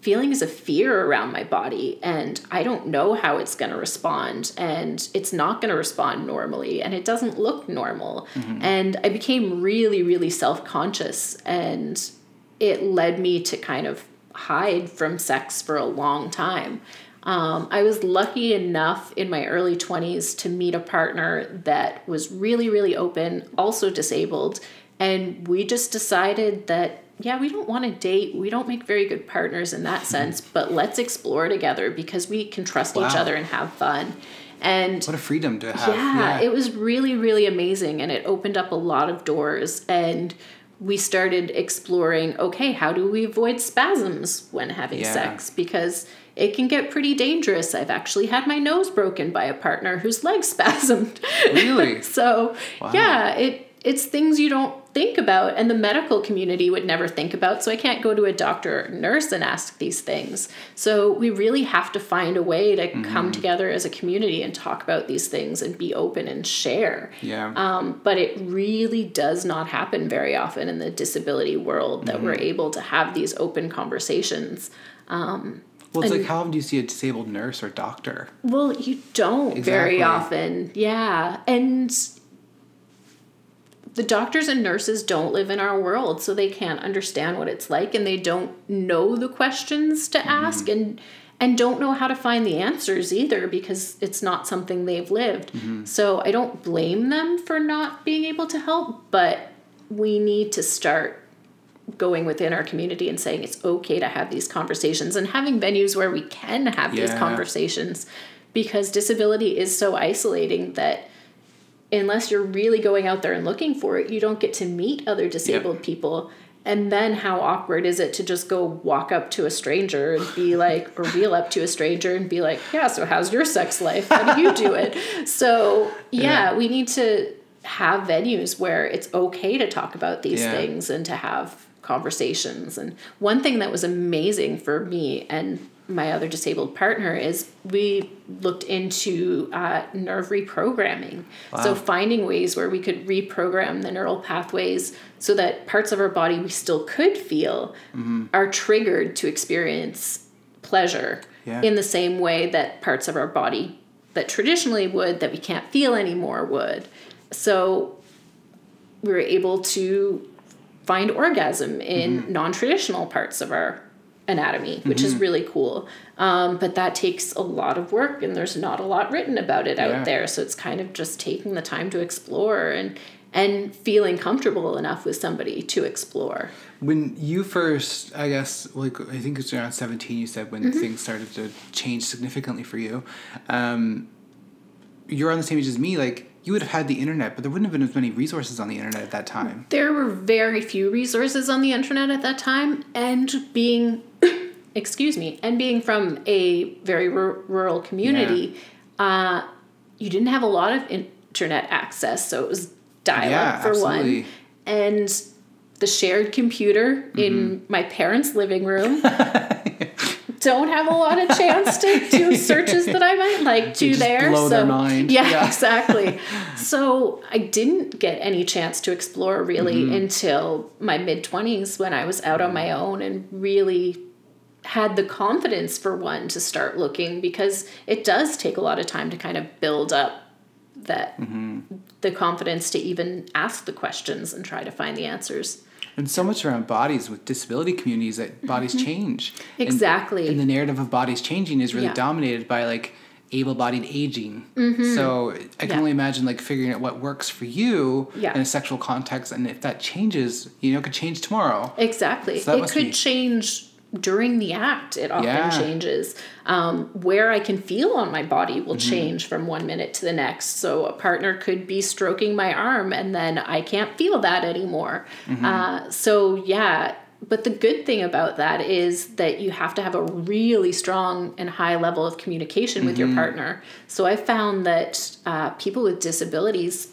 feelings of fear around my body and I don't know how it's going to respond and it's not going to respond normally and it doesn't look normal. Mm-hmm. And I became really really self-conscious and it led me to kind of hide from sex for a long time. Um, I was lucky enough in my early 20s to meet a partner that was really, really open, also disabled. And we just decided that, yeah, we don't want to date. We don't make very good partners in that sense, but let's explore together because we can trust wow. each other and have fun. And what a freedom to have. Yeah, yeah, it was really, really amazing. And it opened up a lot of doors. And we started exploring okay, how do we avoid spasms when having yeah. sex? Because it can get pretty dangerous. I've actually had my nose broken by a partner whose leg [laughs] spasmed. Really? [laughs] so, wow. yeah, it it's things you don't think about and the medical community would never think about. So I can't go to a doctor or nurse and ask these things. So we really have to find a way to mm-hmm. come together as a community and talk about these things and be open and share. Yeah. Um, but it really does not happen very often in the disability world that mm-hmm. we're able to have these open conversations. Um, well, it's and, like how often do you see a disabled nurse or doctor? Well, you don't exactly. very often. Yeah. And the doctors and nurses don't live in our world, so they can't understand what it's like and they don't know the questions to mm-hmm. ask and and don't know how to find the answers either because it's not something they've lived. Mm-hmm. So I don't blame them for not being able to help, but we need to start going within our community and saying it's okay to have these conversations and having venues where we can have yeah. these conversations because disability is so isolating that unless you're really going out there and looking for it, you don't get to meet other disabled yep. people. And then how awkward is it to just go walk up to a stranger and be [laughs] like, or wheel up to a stranger and be like, yeah, so how's your sex life? How do you do it? [laughs] So, yeah, yeah. we need to have venues where it's okay to talk about these yeah. things and to have conversations. And one thing that was amazing for me and my other disabled partner is we looked into uh, nerve reprogramming. Wow. So finding ways where we could reprogram the neural pathways so that parts of our body we still could feel Mm-hmm. are triggered to experience pleasure Yeah. in the same way that parts of our body that traditionally would that we can't feel anymore would. So we were able to find orgasm in Mm-hmm. non-traditional parts of our anatomy, which is really cool. Um, but that takes a lot of work, and there's not a lot written about it out Yeah. there. So it's kind of just taking the time to explore and and feeling comfortable enough with somebody to explore. When you first, I guess, like I think it's around seventeen. You said when Mm-hmm. things started to change significantly for you. Um, you're on the same age as me. Like you would have had the internet, but there wouldn't have been as many resources on the internet at that time. There were very few resources on the internet at that time, and being, [coughs] excuse me, and being from a very rur- rural community, uh, you didn't have a lot of internet access, so it was dial Yeah, up for absolutely. one, and the shared computer Mm-hmm. in my parents' living room. [laughs] Don't have a lot of chance to [laughs] do searches that I might like to there. so. Yeah, Yeah. exactly. [laughs] So I didn't get any chance to explore really Mm-hmm. until my mid 20s when I was out on my own and really had the confidence for one to start looking because it does take a lot of time to kind of build up that Mm-hmm. the confidence to even ask the questions and try to find the answers. And so much around bodies with disability communities that bodies change. Mm-hmm. Exactly. And, the narrative of bodies changing is really Yeah. dominated by like able-bodied aging. So I can Yeah. only imagine like figuring out what works for you Yeah. in a sexual context, and if that changes, you know, it could change tomorrow. Exactly. So it could be- change during the act. It often Yeah. changes. Um, where I can feel on my body will Mm-hmm. change from one minute to the next. So a partner could be stroking my arm and then I can't feel that anymore. Mm-hmm. Uh, so, yeah. But the good thing about that is that you have to have a really strong and high level of communication with Mm-hmm. your partner. So I found that uh, people with disabilities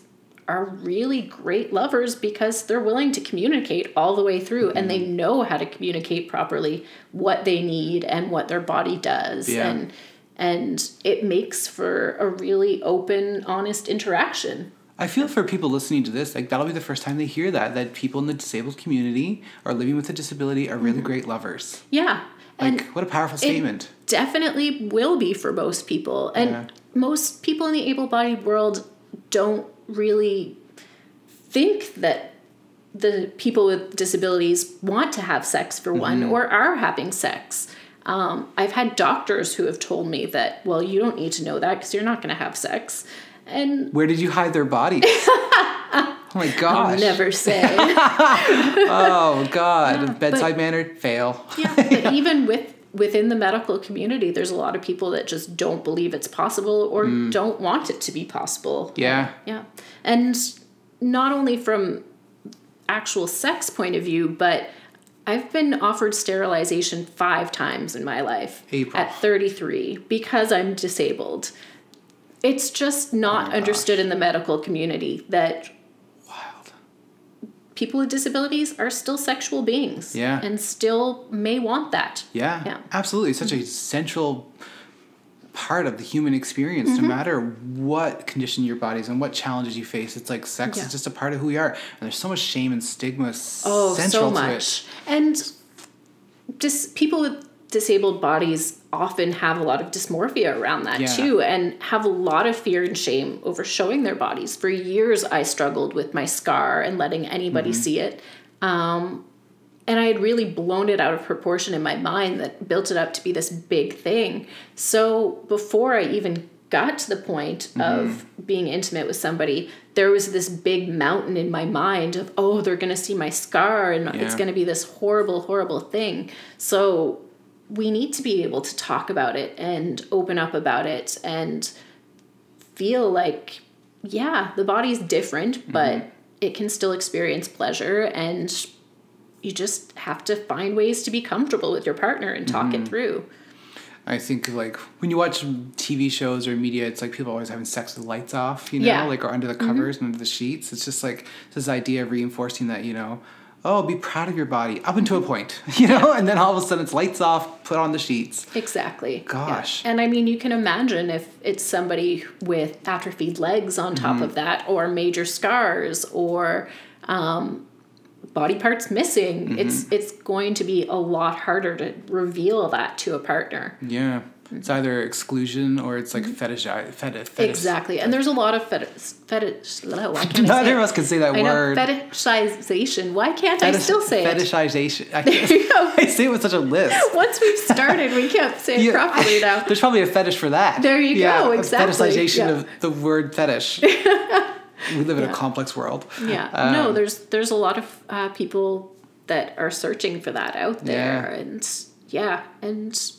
are really great lovers because they're willing to communicate all the way through and they mm-hmm. know how to communicate properly what they need and what their body does Yeah. and and it makes for a really open honest interaction I feel for people listening to this, like that'll be the first time they hear that that people in the disabled community or living with a disability are really mm-hmm. great lovers. yeah Like and what a powerful statement. definitely will be for most people and Yeah. most people in the able-bodied world don't really think that the people with disabilities want to have sex for one Mm-hmm. or are having sex um, i've had doctors who have told me that well you don't need to know that because you're not going to have sex and Where did you hide their bodies? [laughs] oh my gosh. I'll never say [laughs] Oh god. [laughs] Bedside manner, fail. yeah but even with within the medical community there's a lot of people that just don't believe it's possible or hmm. don't want it to be possible Yeah. Yeah. And not only from actual sex point of view, but I've been offered sterilization five times in my life April. at 33 because I'm disabled. It's just not Oh understood in the medical community that. People with disabilities are still sexual beings Yeah. and still may want that. Yeah, Yeah. absolutely. It's such a central part of the human experience, Mm-hmm. no matter what condition your body's in, what challenges you face. It's like sex Yeah. is just a part of who we are. And there's so much shame and stigma Oh, central so to much. And just people with disabled bodies often have a lot of dysmorphia around that Yeah. too and have a lot of fear and shame over showing their bodies. For years I struggled with my scar and letting anybody Mm-hmm. see it. Um, and I had really blown it out of proportion in my mind that built it up to be this big thing. So before I even got to the point of being intimate with somebody, there was this big mountain in my mind of, oh, they're going to see my scar and it's going to be this horrible, horrible thing. So we need to be able to talk about it and open up about it and feel like, yeah, the body's different, but it can still experience pleasure and you just have to find ways to be comfortable with your partner and talk it through. I think like when you watch TV shows or media, it's like people always having sex with lights off, you know, Yeah. Mm-hmm. like or under the covers and under the sheets. It's just like this idea of reinforcing that, you know, oh, be proud of your body up until a point, [laughs] you know, and then all of a sudden it's lights off, put on the sheets. Exactly. Gosh. Yeah. And I mean, you can imagine if it's somebody with atrophied legs on top Mm-hmm. of that, or major scars, or um, body parts missing. Mm-hmm. It's it's going to be a lot harder to reveal that to a partner. Yeah. It's either exclusion or it's like fetish, fetish, fetish. Mm-hmm. Exactly. And there's a lot of fetish. fetish [laughs] why can't I [laughs] Not say everyone it? else can say that I know word. fetishization. Why can't I still say it? fetishization. I, There you go. [laughs] I say it with such a lisp. Once we've started, we can't say it properly now. There's probably a fetish for that. There you yeah, go, exactly, Fetishization yeah. of the word fetish. we live in a complex world. Yeah. Um, no, there's there's a lot of uh, people that are searching for that out there, Yeah. and yeah, and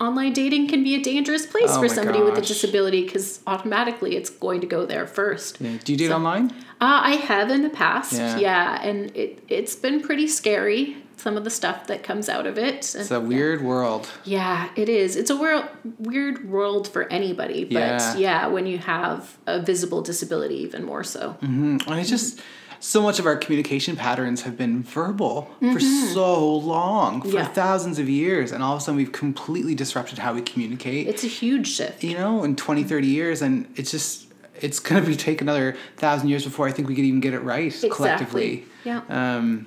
online dating can be a dangerous place Oh for somebody with a disability because automatically it's going to go there first. Yeah. Do you date So- online? Uh, I have in the past, Yeah. yeah, and it it's been pretty scary. Some of the stuff that comes out of it. It's a weird world. Yeah, it is. It's a world, weird world for anybody, but Yeah. yeah. when you have a visible disability, even more so. And it's just so much of our communication patterns have been verbal for so long, for Mm-hmm. Yeah. thousands of years, and all of a sudden we've completely disrupted how we communicate. It's a huge shift. you know, in 20, 30 years, and it's just it's gonna be take another thousand years before I think we could even get it right collectively. Yeah. Um,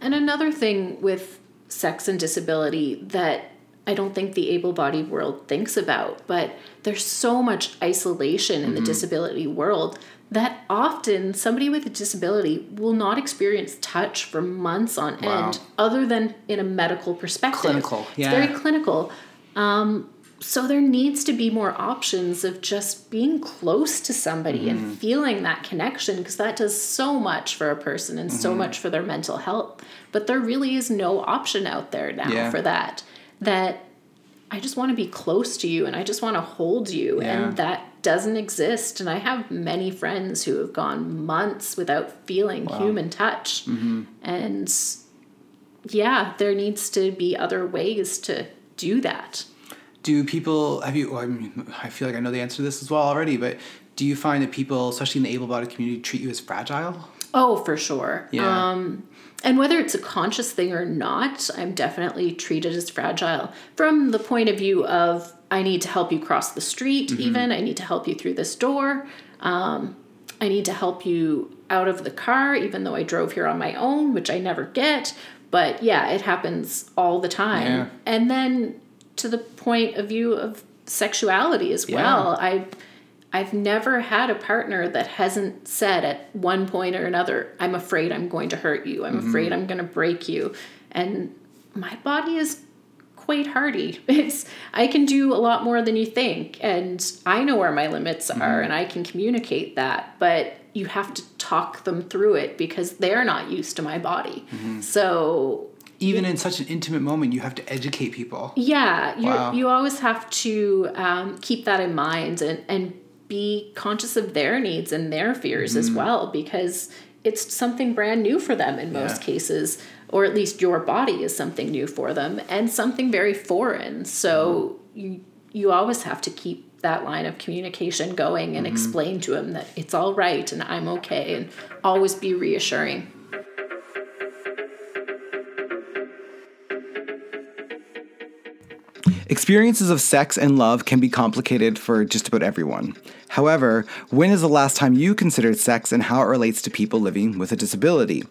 And another thing with sex and disability that I don't think the able bodied world thinks about, but there's so much isolation Mm-hmm. in the disability world that often somebody with a disability will not experience touch for months on Wow. end, other than in a medical perspective. Clinical, It's yeah. very clinical. Um, so there needs to be more options of just being close to somebody Mm-hmm. and feeling that connection because that does so much for a person and Mm-hmm. so much for their mental health. But there really is no option out there now Yeah. for that. That I just want to be close to you and I just want to hold you Yeah. and that doesn't exist and I have many friends who have gone months without feeling human touch. Mm-hmm. And yeah, there needs to be other ways to do that. do people have you? Well, I mean, I feel like I know the answer to this as well already, but do you find that people, especially in the able-bodied community, treat you as fragile? Oh, for sure. Yeah. Um, and whether it's a conscious thing or not, I'm definitely treated as fragile from the point of view of I need to help you cross the street, even. I need to help you through this door. Um, I need to help you out of the car, even though I drove here on my own, which I never get. But yeah, it happens all the time. Yeah. And then to the point of view of sexuality as Yeah. well. I I've never had a partner that hasn't said at one point or another, I'm afraid I'm going to hurt you. I'm mm-hmm. afraid I'm going to break you. And my body is quite hardy. [laughs] It's I can do a lot more than you think and I know where my limits mm-hmm. are and I can communicate that, but you have to talk them through it because they're not used to my body. Mm-hmm. So Even in such an intimate moment, you have to educate people. yeah, you Wow. you always have to um, keep that in mind and and be conscious of their needs and their fears as mm. well because it's something brand new for them in most Yeah. cases or at least your body is something new for them and something very foreign. So mm-hmm. you you always have to keep that line of communication going and mm-hmm. explain to them that it's all right and I'm okay and always be reassuring Experiences of sex and love can be complicated for just about everyone. However, when is the last time you considered sex and how it relates to people living with a disability?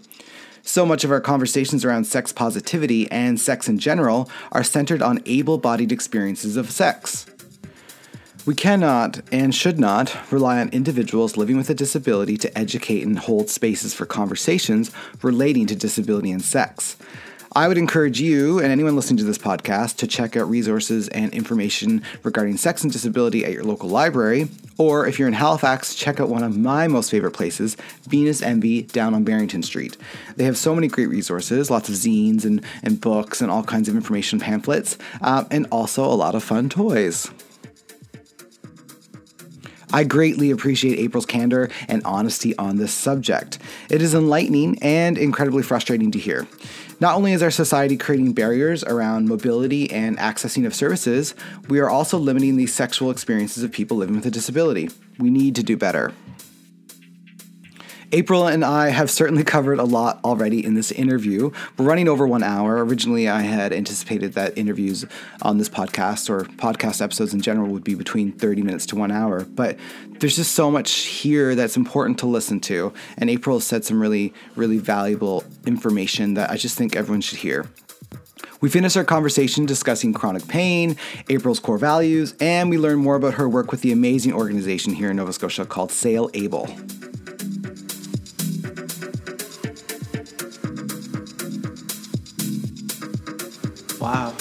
So much of our conversations around sex positivity and sex in general are centered on able bodied experiences of sex. We cannot and should not rely on individuals living with a disability to educate and hold spaces for conversations relating to disability and sex. I would encourage you and anyone listening to this podcast to check out resources and information regarding sex and disability at your local library, or if you're in Halifax, check out one of my most favorite places, Venus Envy, down on Barrington Street. They have so many great resources, lots of zines and, and books and all kinds of information pamphlets, um, and also a lot of fun toys. I greatly appreciate April's candor and honesty on this subject. It is enlightening and incredibly frustrating to hear. Not only is our society creating barriers around mobility and accessing of services, we are also limiting the sexual experiences of people living with a disability. We need to do better. April and I have certainly covered a lot already in this interview. We're running over one hour. Originally, I had anticipated that interviews on this podcast or podcast episodes in general would be between 30 minutes to one hour, but there's just so much here that's important to listen to. And April said some really, really valuable information that I just think everyone should hear. We finish our conversation discussing chronic pain, April's core values, and we learn more about her work with the amazing organization here in Nova Scotia called Sail Able. Wow.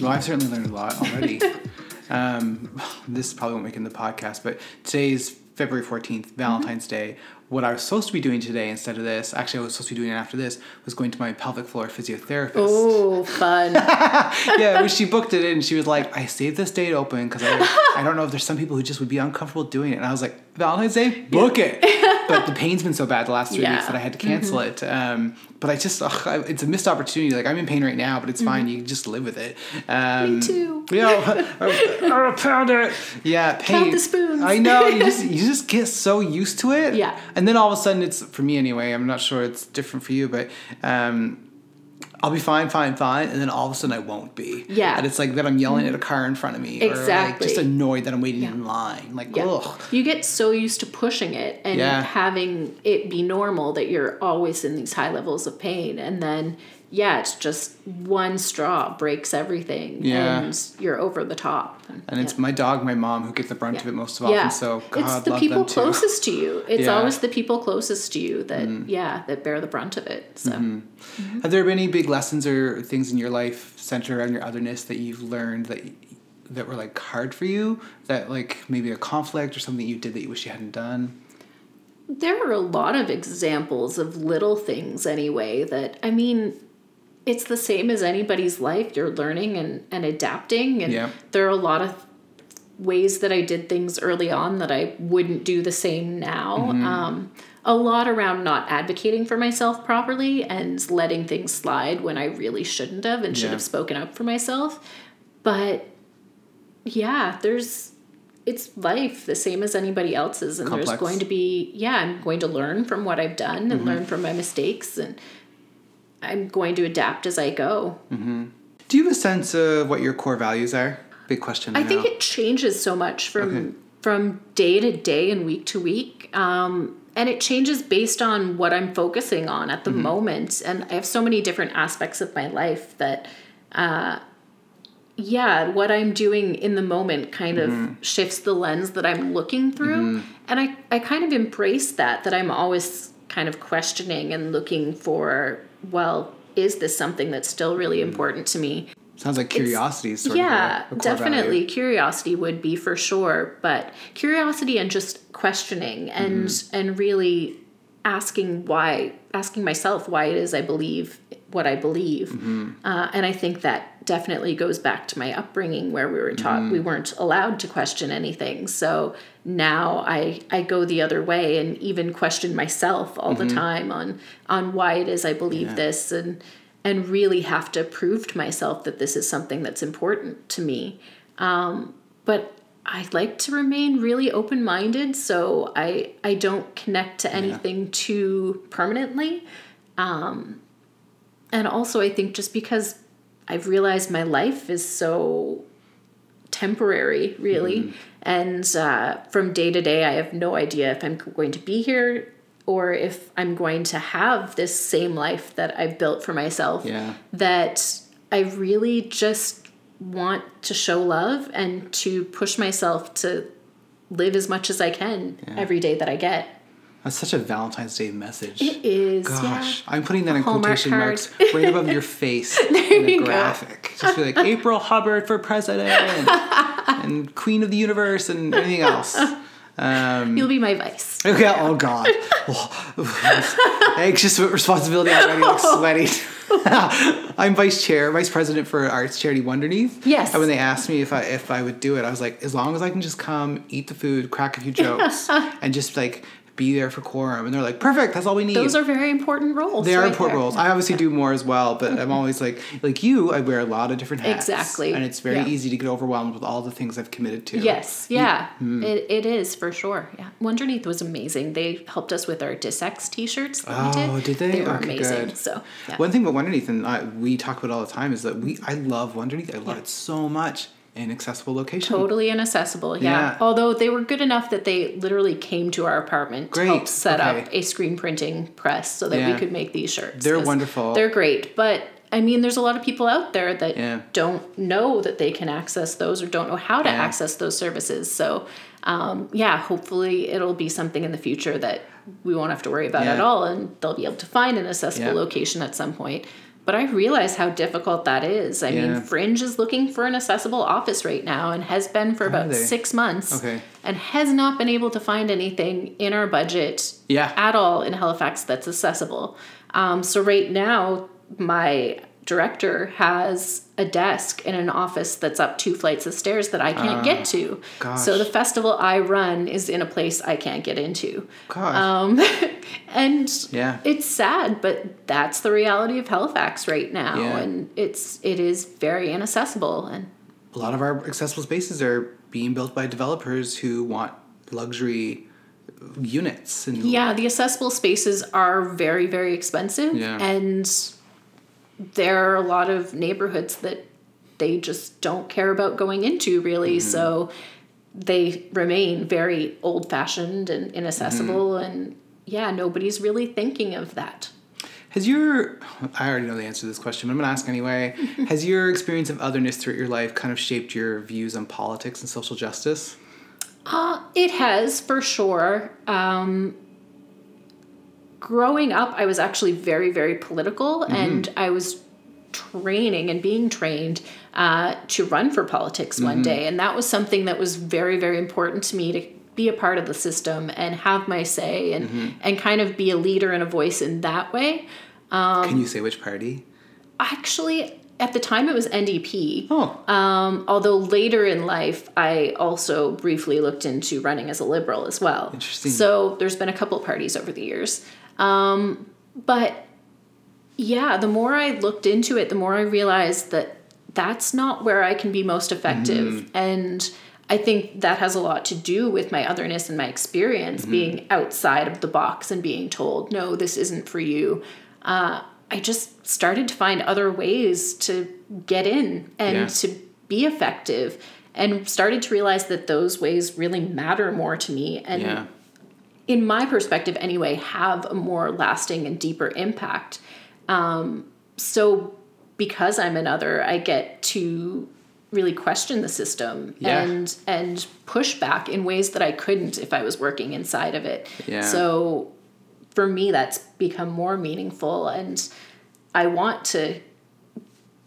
Well, I've certainly learned a lot already. [laughs] um, this probably won't make it in the podcast, but today's February 14th, Valentine's Day. What I was supposed to be doing today instead of this, actually, I was supposed to be doing it after this, was going to my pelvic floor physiotherapist. Oh, fun. [laughs] yeah, she booked it in, she was like, I saved this date open because I, I don't know if there's some people who just would be uncomfortable doing it. And I was like, Valentine's Day, book it. [laughs] But the pain's been so bad the last three Yeah. weeks that I had to cancel it. Um, but I just, ugh, I- it's a missed opportunity. Like, I'm in pain right now, but it's fine. You just live with it. Um, Me too. Yeah, [laughs] oh, pound it. Yeah, pain. Count the spoons. I know. You just you just get so used to it. Yeah. And then all of a sudden, it's for me anyway. I'm not sure it's different for you, but um, I'll be fine, fine, fine, and then all of a sudden I won't be. Yeah. And it's like that I'm yelling at a car in front of me, or like Exactly. just annoyed that I'm waiting in line. Like, Yeah. ugh. You get so used to pushing it and Yeah. having it be normal that you're always in these high levels of pain. And then, yeah, it's just one straw breaks everything Yeah. and you're over the top. And it's my dog, my mom, who get the brunt of it most of all. yeah. So God it's the people closest to you. It's Yeah. Mm-hmm. always the people closest to you that, yeah, that bear the brunt of it. So. Have there been any big lessons or things in your life centered around your otherness that you've learned that that were like hard for you? That like maybe a conflict or something you did that you wish you hadn't done? There are a lot of examples of little things anyway that I mean it's the same as anybody's life. You're learning and, and adapting and Yeah. there are a lot of ways that I did things early on that I wouldn't do the same now. Mm-hmm. Um, a lot around not advocating for myself properly and letting things slide when I really shouldn't have and should Yeah. have spoken up for myself. But yeah, there's it's life the same as anybody else's and Complex. there's going to be yeah, I'm going to learn from what I've done Mm-hmm. and learn from my mistakes and I'm going to adapt as I go. Do you have a sense of what your core values are? Big question. I think it changes so much from Okay. from day to day and week to week. Um, and it changes based on what I'm focusing on at the Mm-hmm. moment. And I have so many different aspects of my life that, uh, yeah, what I'm doing in the moment kind Mm-hmm. of shifts the lens that I'm looking through. And I, I kind of embrace that, that I'm always kind of questioning and looking for, well, is this something that's still really important to me? Sounds like curiosity is sort yeah, of a, a definitely. value. Curiosity would be for sure, but curiosity and just questioning and Mm-hmm. and really asking why, asking myself why it is I believe what I believe, Mm-hmm. uh, and I think that definitely goes back to my upbringing where we were taught Mm-hmm. we weren't allowed to question anything. So now I I go the other way and even question myself all the time on on why it is I believe Mm-hmm. Yeah. this and and really have to prove to myself that this is something that's important to me. Um, but I like to remain really open minded, so I I don't connect to anything too permanently. Um, and also, I think just because I've realized my life is so temporary, really, and uh, from day to day, I have no idea if I'm going to be here or if I'm going to have this same life that I've built for myself. Yeah. That I really just want to show love and to push myself to live as much as I can every day that I get. That's such a Valentine's Day message. It is, Gosh, yeah. I'm putting that in quotation card. marks right above your [laughs] face in a you go. graphic. Just be like April Hubbard for president [laughs] and, queen of the universe and anything else. Um, You'll be my vice. okay, oh God. Oh, [laughs] anxious with responsibility already, like sweating. I'm vice chair, vice president for arts charity Wonderneath. Yes. And when they asked me if I if I would do it, I was like, as long as I can just come, eat the food, crack a few jokes, and just like be there for quorum, and they're like, perfect, that's all we need. Those are very important roles. They are right important there. roles. I obviously do more as well, but I'm always like, like you, I wear a lot of different hats. Exactly. And it's very Yeah. easy to get overwhelmed with all the things I've committed to. Yes, yeah, Hmm. it, it is for sure. Yeah, Wonderneath was amazing. They helped us with our Disex T-shirts. Oh, we did they? They were Okay, amazing. good. So yeah. One thing about Wonderneath, and I, we talk about all the time, is that we I love Wonderneath. I love Yeah. it so much in accessible location. totally inaccessible. Yeah. Yeah. Although they were good enough that they literally came to our apartment to Great, help set up a screen printing press so that Yeah. we could make these shirts. They're wonderful. They're great, but. I mean, there's a lot of people out there that Yeah. don't know that they can access those or don't know how to access those services. So, um, yeah, hopefully it'll be something in the future that we won't have to worry about at all and they'll be able to find an accessible location at some point. But I realize how difficult that is. I Yeah. mean, Fringe is looking for an accessible office right now and has been for about six months Okay. and has not been able to find anything in our budget Yeah. at all in Halifax that's accessible. Um, so right now, my director has a desk in an office that's up two flights of stairs that I can't get to. Ah, gosh. So the festival I run is in a place I can't get into. Um, [laughs] and Yeah. it's sad, but that's the reality of Halifax right now, Yeah. and it's it is very inaccessible. And a lot of our accessible spaces are being built by developers who want luxury units and yeah, the accessible spaces are very very expensive, Yeah. and there are a lot of neighborhoods that they just don't care about going into really. Mm-hmm. So they remain very old fashioned and inaccessible, Mm-hmm. and yeah, nobody's really thinking of that. Has your I already know the answer to this question, but I'm gonna ask anyway. [laughs] Has your experience of otherness throughout your life kind of shaped your views on politics and social justice? Uh, it has for sure. Um, growing up, I was actually very, very political, and I was training and being trained uh, to run for politics one day, and that was something that was very, very important to me to be a part of the system and have my say and and kind of be a leader and a voice in that way. Can you say which party? Actually, at the time, it was NDP. Oh, Um, although later in life, I also briefly looked into running as a liberal as well. Interesting. So there's been a couple parties over the years. Um, but yeah, the more I looked into it, the more I realized that that's not where I can be most effective. Mm-hmm. And I think that has a lot to do with my otherness and my experience Mm-hmm. being outside of the box and being told, no, this isn't for you. Uh, I just started to find other ways to get in and Yeah. to be effective and started to realize that those ways really matter more to me and yeah. In my perspective anyway have a more lasting and deeper impact um, so because i'm another i get to really question the system Yeah. and and push back in ways that i couldn't if i was working inside of it Yeah. so for me that's become more meaningful and i want to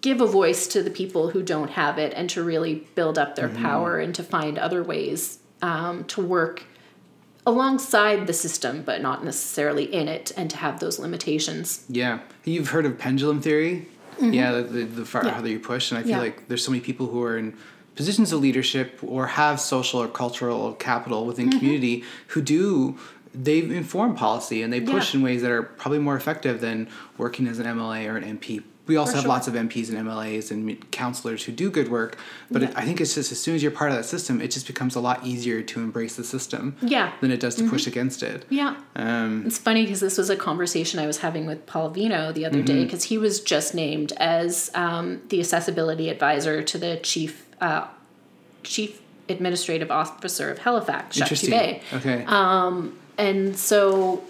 give a voice to the people who don't have it and to really build up their power and to find other ways um, to work alongside the system but not necessarily in it and to have those limitations Yeah. You've heard of pendulum theory? Yeah, the, the, the far Mm-hmm. Yeah. you push. And I feel Yeah. like there's so many people who are in positions of leadership or have social or cultural capital within Mm-hmm. community who do they inform policy and they push Yeah. in ways that are probably more effective than working as an MLA or an MP. We also For have sure. lots of MPs and MLAs and councilors who do good work, but it, I think it's just as soon as you're part of that system, it just becomes a lot easier to embrace the system Yeah. Mm-hmm. than it does to push against it. yeah Um, It's funny because this was a conversation I was having with Paul Vienneau the other Mm-hmm. day because he was just named as um, the accessibility advisor to the chief uh, chief administrative officer of Halifax, Jacques Dubé. Okay. And so,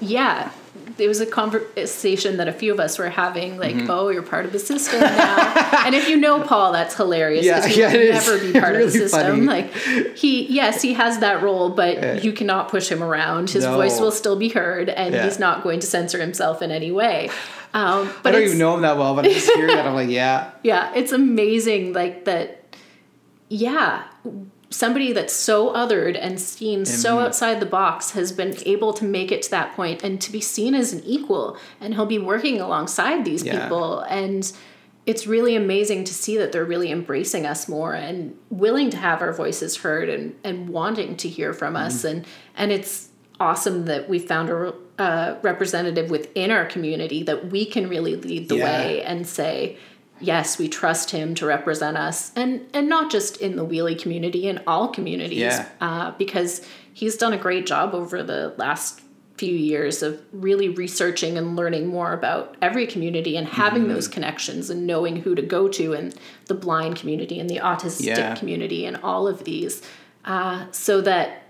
yeah, it was a conversation that a few of us were having, like, Mm-hmm. oh, you're part of the system now. [laughs] and if you know Paul, that's hilarious Yeah, because he yeah, it is. never be [laughs] part of the system. funny. Like, he, yes, he has that role, but you cannot push him around. His No. voice will still be heard, and Yeah. he's not going to censor himself in any way. Um, I don't even know him that well, but I just hear that I'm like, yeah, [laughs] yeah, it's amazing, like that. Yeah, somebody that's so othered and seen so Mhm. outside the box has been able to make it to that point and to be seen as an equal, and he'll be working alongside these Yeah. people and. It's really amazing to see that they're really embracing us more and willing to have our voices heard and, and wanting to hear from us Mm-hmm. and and it's awesome that we found a uh, representative within our community that we can really lead the Yeah. way and say yes we trust him to represent us and and not just in the wheelie community in all communities Yeah. uh, because he's done a great job over the last few years of really researching and learning more about every community and having Mm-hmm. those connections and knowing who to go to and the blind community and the autistic Yeah. community and all of these uh, so that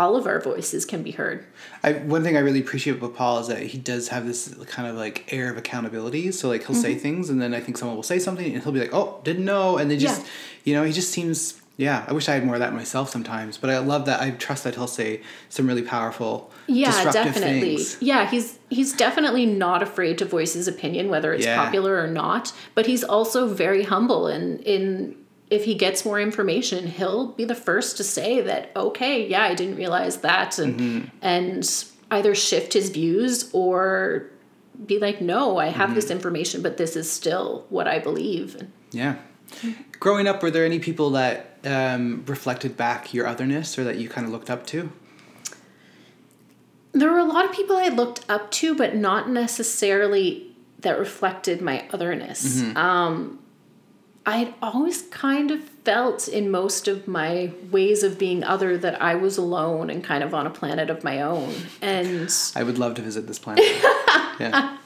all of our voices can be heard I, one thing I really appreciate about Paul is that he does have this kind of like air of accountability. So like he'll say Mm-hmm. things, and then I think someone will say something, and he'll be like, "Oh, didn't know," and they just, Yeah. you know, he just seems. Yeah, I wish I had more of that myself sometimes, but I love that. I trust that he'll say some really powerful, yeah definitely things. yeah he's he's definitely not afraid to voice his opinion whether it's Yeah. popular or not but he's also very humble and in if he gets more information he'll be the first to say that okay yeah i didn't realize that and Mm-hmm. and either shift his views or be like no i have Mm-hmm. this information but this is still what i believe Yeah. Growing up, were there any people that um, reflected back your otherness, or that you kind of looked up to? There were a lot of people I looked up to, but not necessarily that reflected my otherness. Um, I'd always kind of felt in most of my ways of being other that I was alone and kind of on a planet of my own. And [laughs] I would love to visit this planet. [laughs] yeah.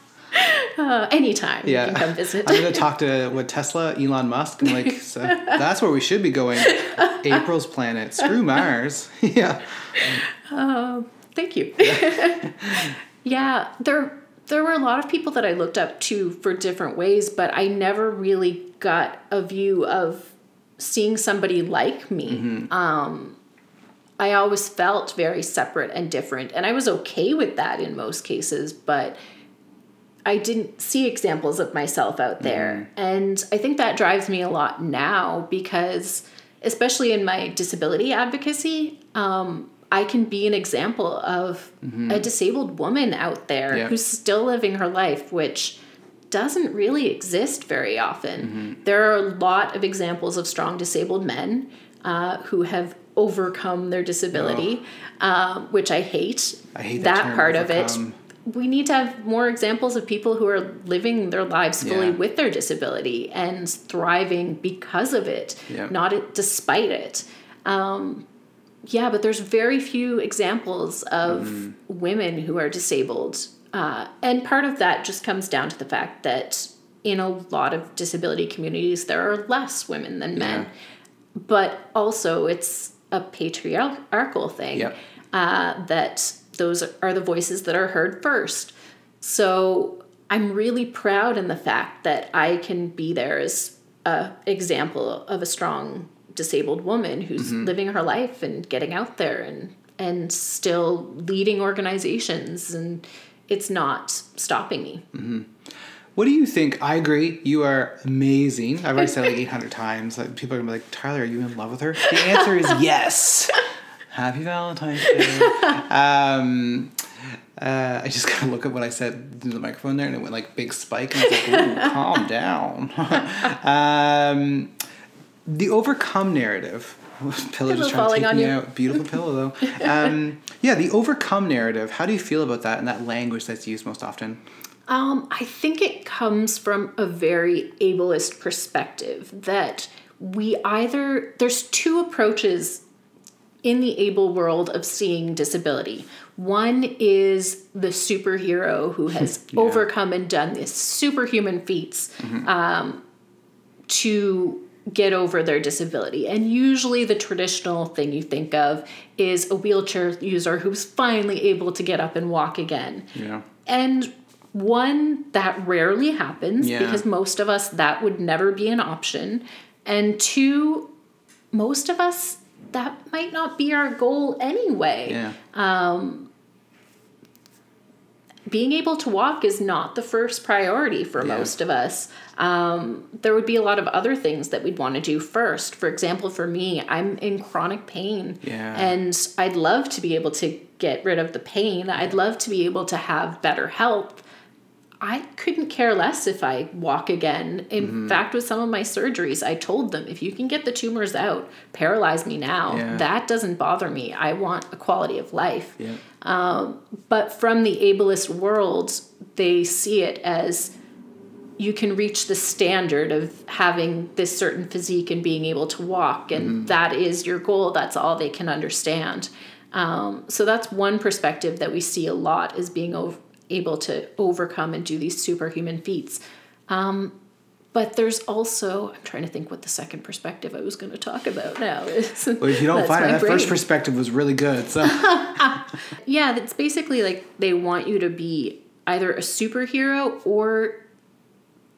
uh, anytime Yeah. you can come visit. I'm gonna talk to what Tesla, Elon Musk, and like so [laughs] that's where we should be going. April's planet. Screw Mars. yeah. Thank you. yeah, there there were a lot of people that I looked up to for different ways, but I never really got a view of seeing somebody like me. Um, I always felt very separate and different, and I was okay with that in most cases, but I didn't see examples of myself out there. And I think that drives me a lot now because, especially in my disability advocacy, um, I can be an example of a disabled woman out there Yeah. who's still living her life, which doesn't really exist very often. There are a lot of examples of strong disabled men uh, who have overcome their disability, um, which I hate. I hate that term, part of it we need to have more examples of people who are living their lives fully Yeah. with their disability and thriving because of it, Yeah. not it, despite it. Um, yeah, but there's very few examples of Mm-hmm. women who are disabled. Uh, and part of that just comes down to the fact that in a lot of disability communities, there are less women than men. Yeah. But also, it's a patriarchal thing Yep. uh, that those are the voices that are heard first. So I'm really proud in the fact that I can be there as a example of a strong disabled woman who's living her life and getting out there and and still leading organizations and it's not stopping me. What do you think? I agree. You are amazing. I've already said like 800 times. Like, people are gonna be like, Tyler, are you in love with her? The answer is [laughs] yes. Happy Valentine's Day. um, uh, I just gotta look at what I said into the microphone there, and it went like big spike, and I was like, "Ooh, calm down." [laughs] um, the overcome narrative. [laughs] Pillow just trying to take on me you. out. Beautiful pillow though. [laughs] Um, yeah, the overcome narrative. How do you feel about that and that language that's used most often? Um, I think it comes from a very ableist perspective that we either, there's two approaches in the able world of seeing disability. One is the superhero who [laughs] has overcome and done this superhuman feats um, to get over their disability. And usually, the traditional thing you think of is a wheelchair user who's finally able to get up and walk again. Yeah. And one, that rarely happens Yeah. because most of us, that would never be an option. And two, most of us, that might not be our goal anyway. Yeah. Um, Being able to walk is not the first priority for most of us. Um, there would be a lot of other things that we'd want to do first. For example, for me, I'm in chronic pain. Yeah. And I'd love to be able to get rid of the pain. I'd love to be able to have better health. I couldn't care less if I walk again. In Mm-hmm. fact, with some of my surgeries, I told them if you can get the tumors out, paralyze me now. Yeah. That doesn't bother me. I want a quality of life. Yeah. But from the ableist world, they see it as you can reach the standard of having this certain physique and being able to walk, and that is your goal. That's all they can understand. Um, so that's one perspective that we see a lot is being ov- able to overcome and do these superhuman feats. Um, but there's also I'm trying to think what the second perspective I was going to talk about now [laughs] is. Well, if you don't find it, that first perspective was really good. So [laughs] Yeah, it's basically like they want you to be either a superhero or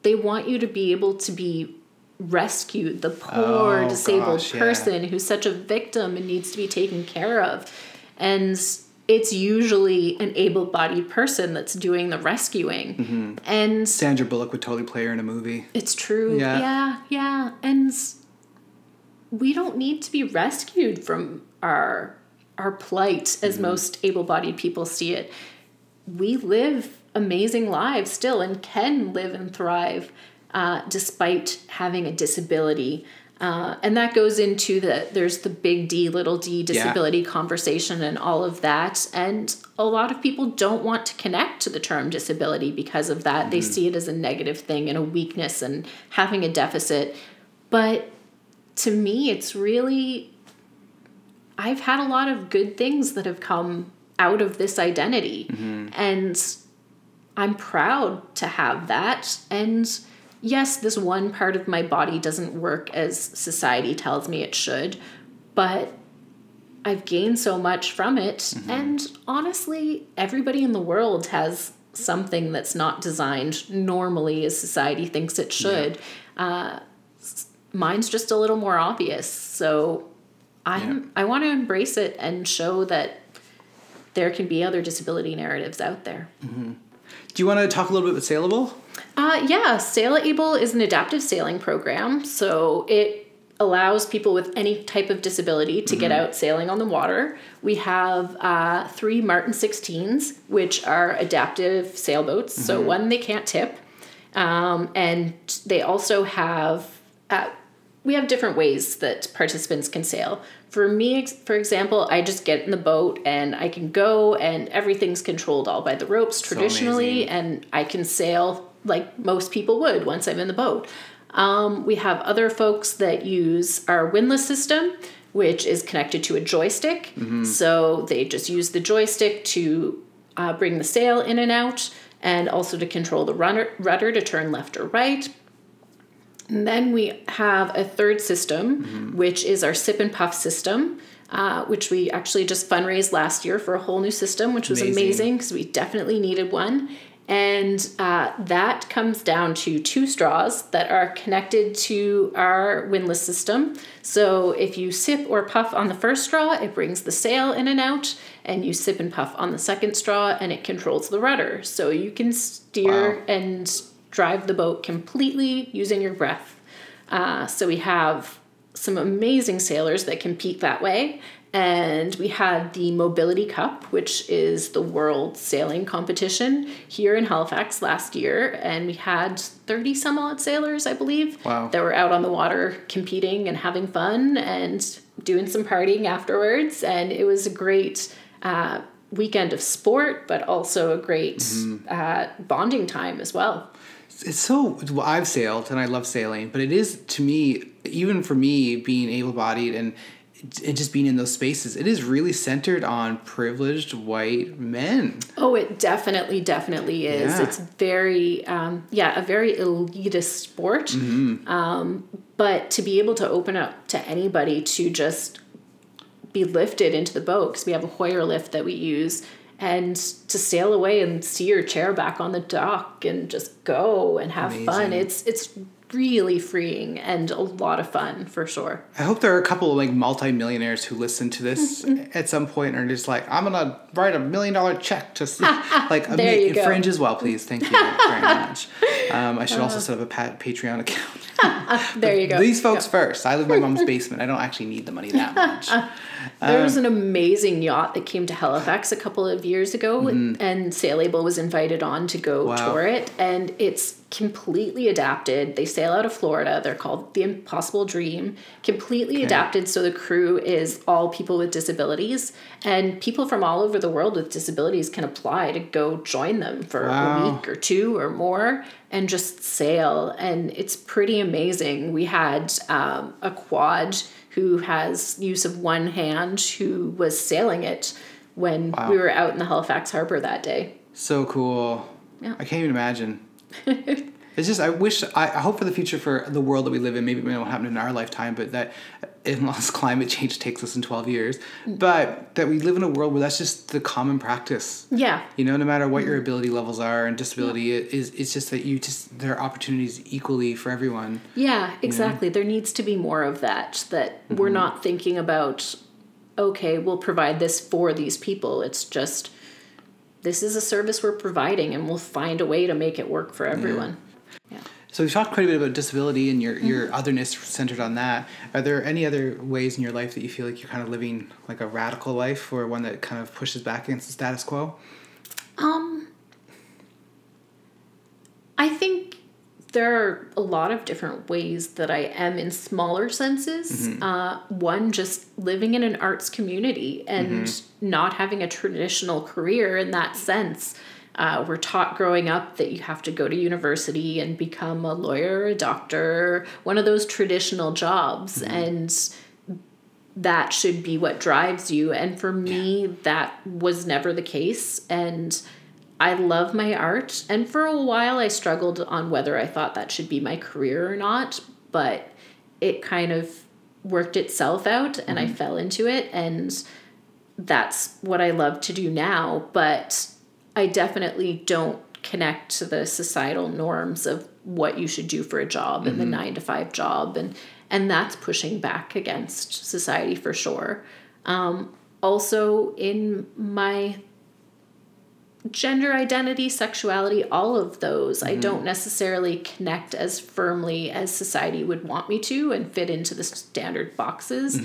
they want you to be able to be rescued, the poor Oh, disabled gosh, yeah. person who's such a victim and needs to be taken care of. And it's usually an able bodied person that's doing the rescuing. Mm-hmm. And Sandra Bullock would totally play her in a movie. it's true. Yeah. Yeah, yeah. And we don't need to be rescued from our our plight as most able-bodied people see it. We live amazing lives still and can live and thrive uh, despite having a disability. Uh, and that goes into the there's the big D little d disability conversation and all of that. And a lot of people don't want to connect to the term disability because of that. They see it as a negative thing and a weakness and having a deficit. But to me, it's really I've had a lot of good things that have come out of this identity. And I'm proud to have that. And yes, this one part of my body doesn't work as society tells me it should, but I've gained so much from it. And honestly, everybody in the world has something that's not designed normally as society thinks it should. Uh, mine's just a little more obvious. So I'm, I want to embrace it and show that there can be other disability narratives out there. Do you want to talk a little bit about Sailable? Uh, yeah, Sail Able is an adaptive sailing program. So it allows people with any type of disability to get out sailing on the water. We have uh, three Martin 16s, which are adaptive sailboats. So one they can't tip. Um, and they also have, uh, we have different ways that participants can sail. For me, for example, I just get in the boat and I can go and everything's controlled all by the ropes traditionally, amazing. and I can sail like most people would once I'm in the boat. Um, we have other folks that use our windlass system, which is connected to a joystick. So they just use the joystick to uh, bring the sail in and out, and also to control the runner, rudder to turn left or right. And then we have a third system, which is our sip and puff system, uh, which we actually just fundraised last year for a whole new system, which was Amazing. amazing because we definitely needed one. And uh, that comes down to two straws that are connected to our windlass system. So if you sip or puff on the first straw, it brings the sail in and out, and you sip and puff on the second straw, and it controls the rudder. So you can steer Wow. and drive the boat completely using your breath. Uh, so we have some amazing sailors that compete that way. And we had the Mobility Cup, which is the world sailing competition here in Halifax last year. And we had 30 some odd sailors, I believe, Wow. that were out on the water competing and having fun and doing some partying afterwards. And it was a great uh, weekend of sport, but also a great uh, bonding time as well. It's so. Well, I've sailed and I love sailing, but it is to me, even for me, being able-bodied and and just being in those spaces, it is really centered on privileged white men. Oh, it definitely, definitely is. Yeah. It's very, um, yeah, a very elitist sport. Um, but to be able to open up to anybody to just be lifted into the boat, because we have a Hoyer lift that we use, and to sail away and see your chair back on the dock and just go and have fun. Amazing. It's it's really freeing and a lot of fun for sure. I hope there are a couple of like multimillionaires who listen to this [laughs] at some point and are just like, I'm gonna write a million dollar check to [laughs] like a There mi- you go. fringe as well, please. Thank you very much. Um, I should also set up a pat- Patreon account. [laughs] There you go. These folks first. I live in my mom's basement. I don't actually need the money that much. There was an amazing yacht that came to Halifax a couple of years ago, and Sail Able was invited on to go Mm-hmm. Wow. tour it. And it's completely adapted. They sail out of Florida. They're called the Impossible Dream. Completely adapted so the crew is all people with disabilities, and people from all over the world with disabilities can apply to go join them for Wow. a week or two or more and just sail. And it's pretty amazing. We had um, a quad who has use of one hand who was sailing it when Wow. we were out in the Halifax harbor that day. So cool. Yeah. I can't even imagine. [laughs] it's just I wish I, I hope for the future for the world that we live in. Maybe it won't happen in our lifetime, but that unless [laughs] climate change takes us in twelve years, mm. but that we live in a world where that's just the common practice. Yeah. You know, no matter what mm. your ability levels are and disability, it is it's just that you just there are opportunities equally for everyone. Yeah, exactly. There needs to be more of that, that we're mm-hmm. not thinking about, okay, we'll provide this for these people. It's just, this is a service we're providing and we'll find a way to make it work for everyone. Yeah. So we've talked quite a bit about disability and your, your otherness centered on that. Are there any other ways in your life that you feel like you're kind of living like a radical life or one that kind of pushes back against the status quo? Um, I think there are a lot of different ways that I am in smaller senses. Uh, one, just living in an arts community and not having a traditional career in that sense. Uh, we're taught growing up that you have to go to university and become a lawyer, a doctor, one of those traditional jobs. And that should be what drives you. And for me, that was never the case. And I love my art. And for a while, I struggled on whether I thought that should be my career or not. But it kind of worked itself out and I fell into it. And that's what I love to do now. But I definitely don't connect to the societal norms of what you should do for a job and the nine to five job and and that's pushing back against society for sure um, also in my gender identity sexuality all of those i don't necessarily connect as firmly as society would want me to and fit into the standard boxes.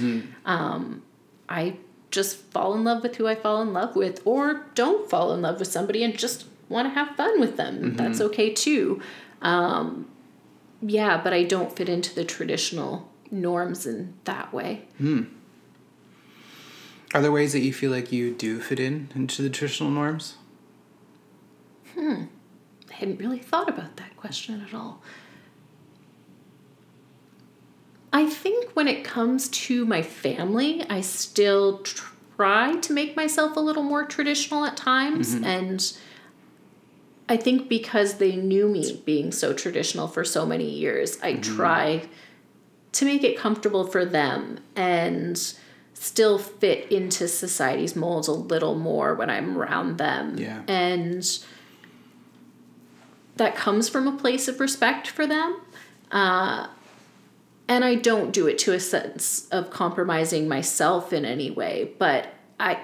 Um, i just fall in love with who i fall in love with or don't fall in love with somebody and just want to have fun with them. That's okay too. Um, yeah but i don't fit into the traditional norms in that way. Are there ways that you feel like you do fit in into the traditional norms? Hmm. I hadn't really thought about that question at all. I think when it comes to my family, I still try to make myself a little more traditional at times. Mm-hmm. And I think because they knew me being so traditional for so many years, I mm-hmm. try to make it comfortable for them and still fit into society's molds a little more when I'm around them. Yeah. And that comes from a place of respect for them. Uh, and I don't do it to a sense of compromising myself in any way, but I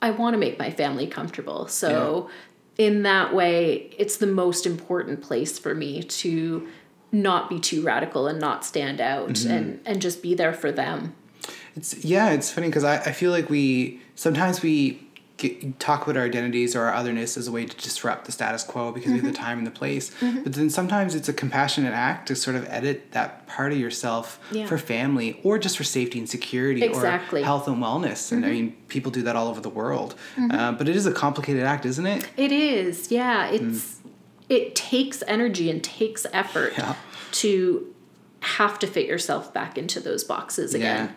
I want to make my family comfortable. So in that way, it's the most important place for me to not be too radical and not stand out and and just be there for them. It's yeah, it's funny because I, I feel like we sometimes we get, talk about our identities or our otherness as a way to disrupt the status quo because we have the mm-hmm. time and the place. Mm-hmm. But then sometimes it's a compassionate act to sort of edit that part of yourself Yeah. for family or just for safety and security Exactly. or health and wellness. And I mm-hmm. mean, people do that all over the world. Uh, but it is a complicated act, isn't it? It is, yeah. Mm. It's it takes energy and takes effort Yeah. to have to fit yourself back into those boxes again.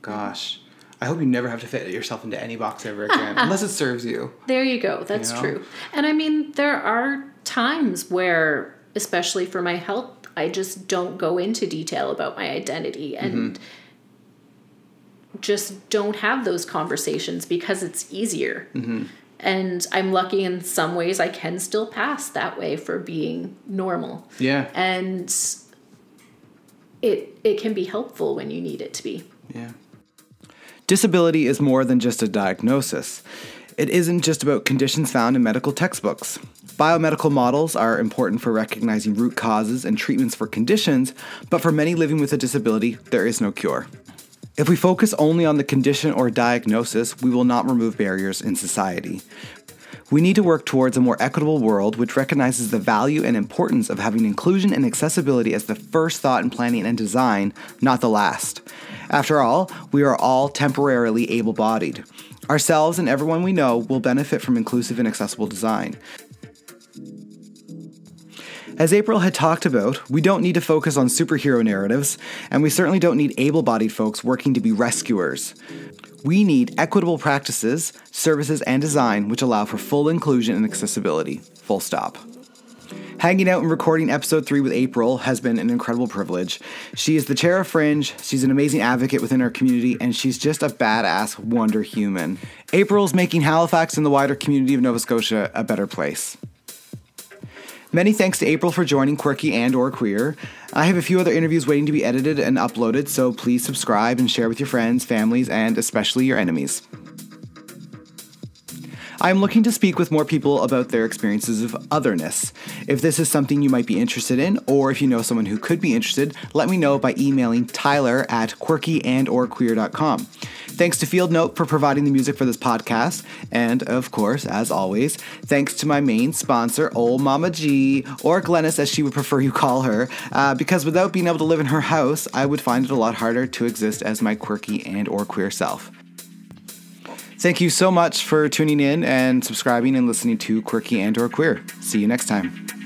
Gosh. I hope you never have to fit yourself into any box ever [laughs] again, unless it serves you. There you go. That's You know? true. And I mean, there are times where, especially for my health, I just don't go into detail about my identity mm-hmm. and just don't have those conversations because it's easier. Mm-hmm. And I'm lucky in some ways I can still pass that way for being normal. Yeah. And it it can be helpful when you need it to be. Yeah. Disability is more than just a diagnosis. It isn't just about conditions found in medical textbooks. Biomedical models are important for recognizing root causes and treatments for conditions, but for many living with a disability, there is no cure. If we focus only on the condition or diagnosis, we will not remove barriers in society. We need to work towards a more equitable world which recognizes the value and importance of having inclusion and accessibility as the first thought in planning and design, not the last. After all, we are all temporarily able bodied. Ourselves and everyone we know will benefit from inclusive and accessible design. As April had talked about, we don't need to focus on superhero narratives, and we certainly don't need able bodied folks working to be rescuers. We need equitable practices, services, and design which allow for full inclusion and accessibility. Full stop. Hanging out and recording episode three with April has been an incredible privilege. She is the chair of Fringe, she's an amazing advocate within our community, and she's just a badass wonder human. April's making Halifax and the wider community of Nova Scotia a better place. Many thanks to April for joining Quirky and or Queer. I have a few other interviews waiting to be edited and uploaded, so please subscribe and share with your friends, families, and especially your enemies. I'm looking to speak with more people about their experiences of otherness. If this is something you might be interested in, or if you know someone who could be interested, let me know by emailing tyler at quirkyandorqueer.com. Thanks to Field Note for providing the music for this podcast. And of course, as always, thanks to my main sponsor, Old Mama G, or Glennis as she would prefer you call her, uh, because without being able to live in her house, I would find it a lot harder to exist as my quirky and or queer self. Thank you so much for tuning in and subscribing and listening to Quirky and or Queer. See you next time.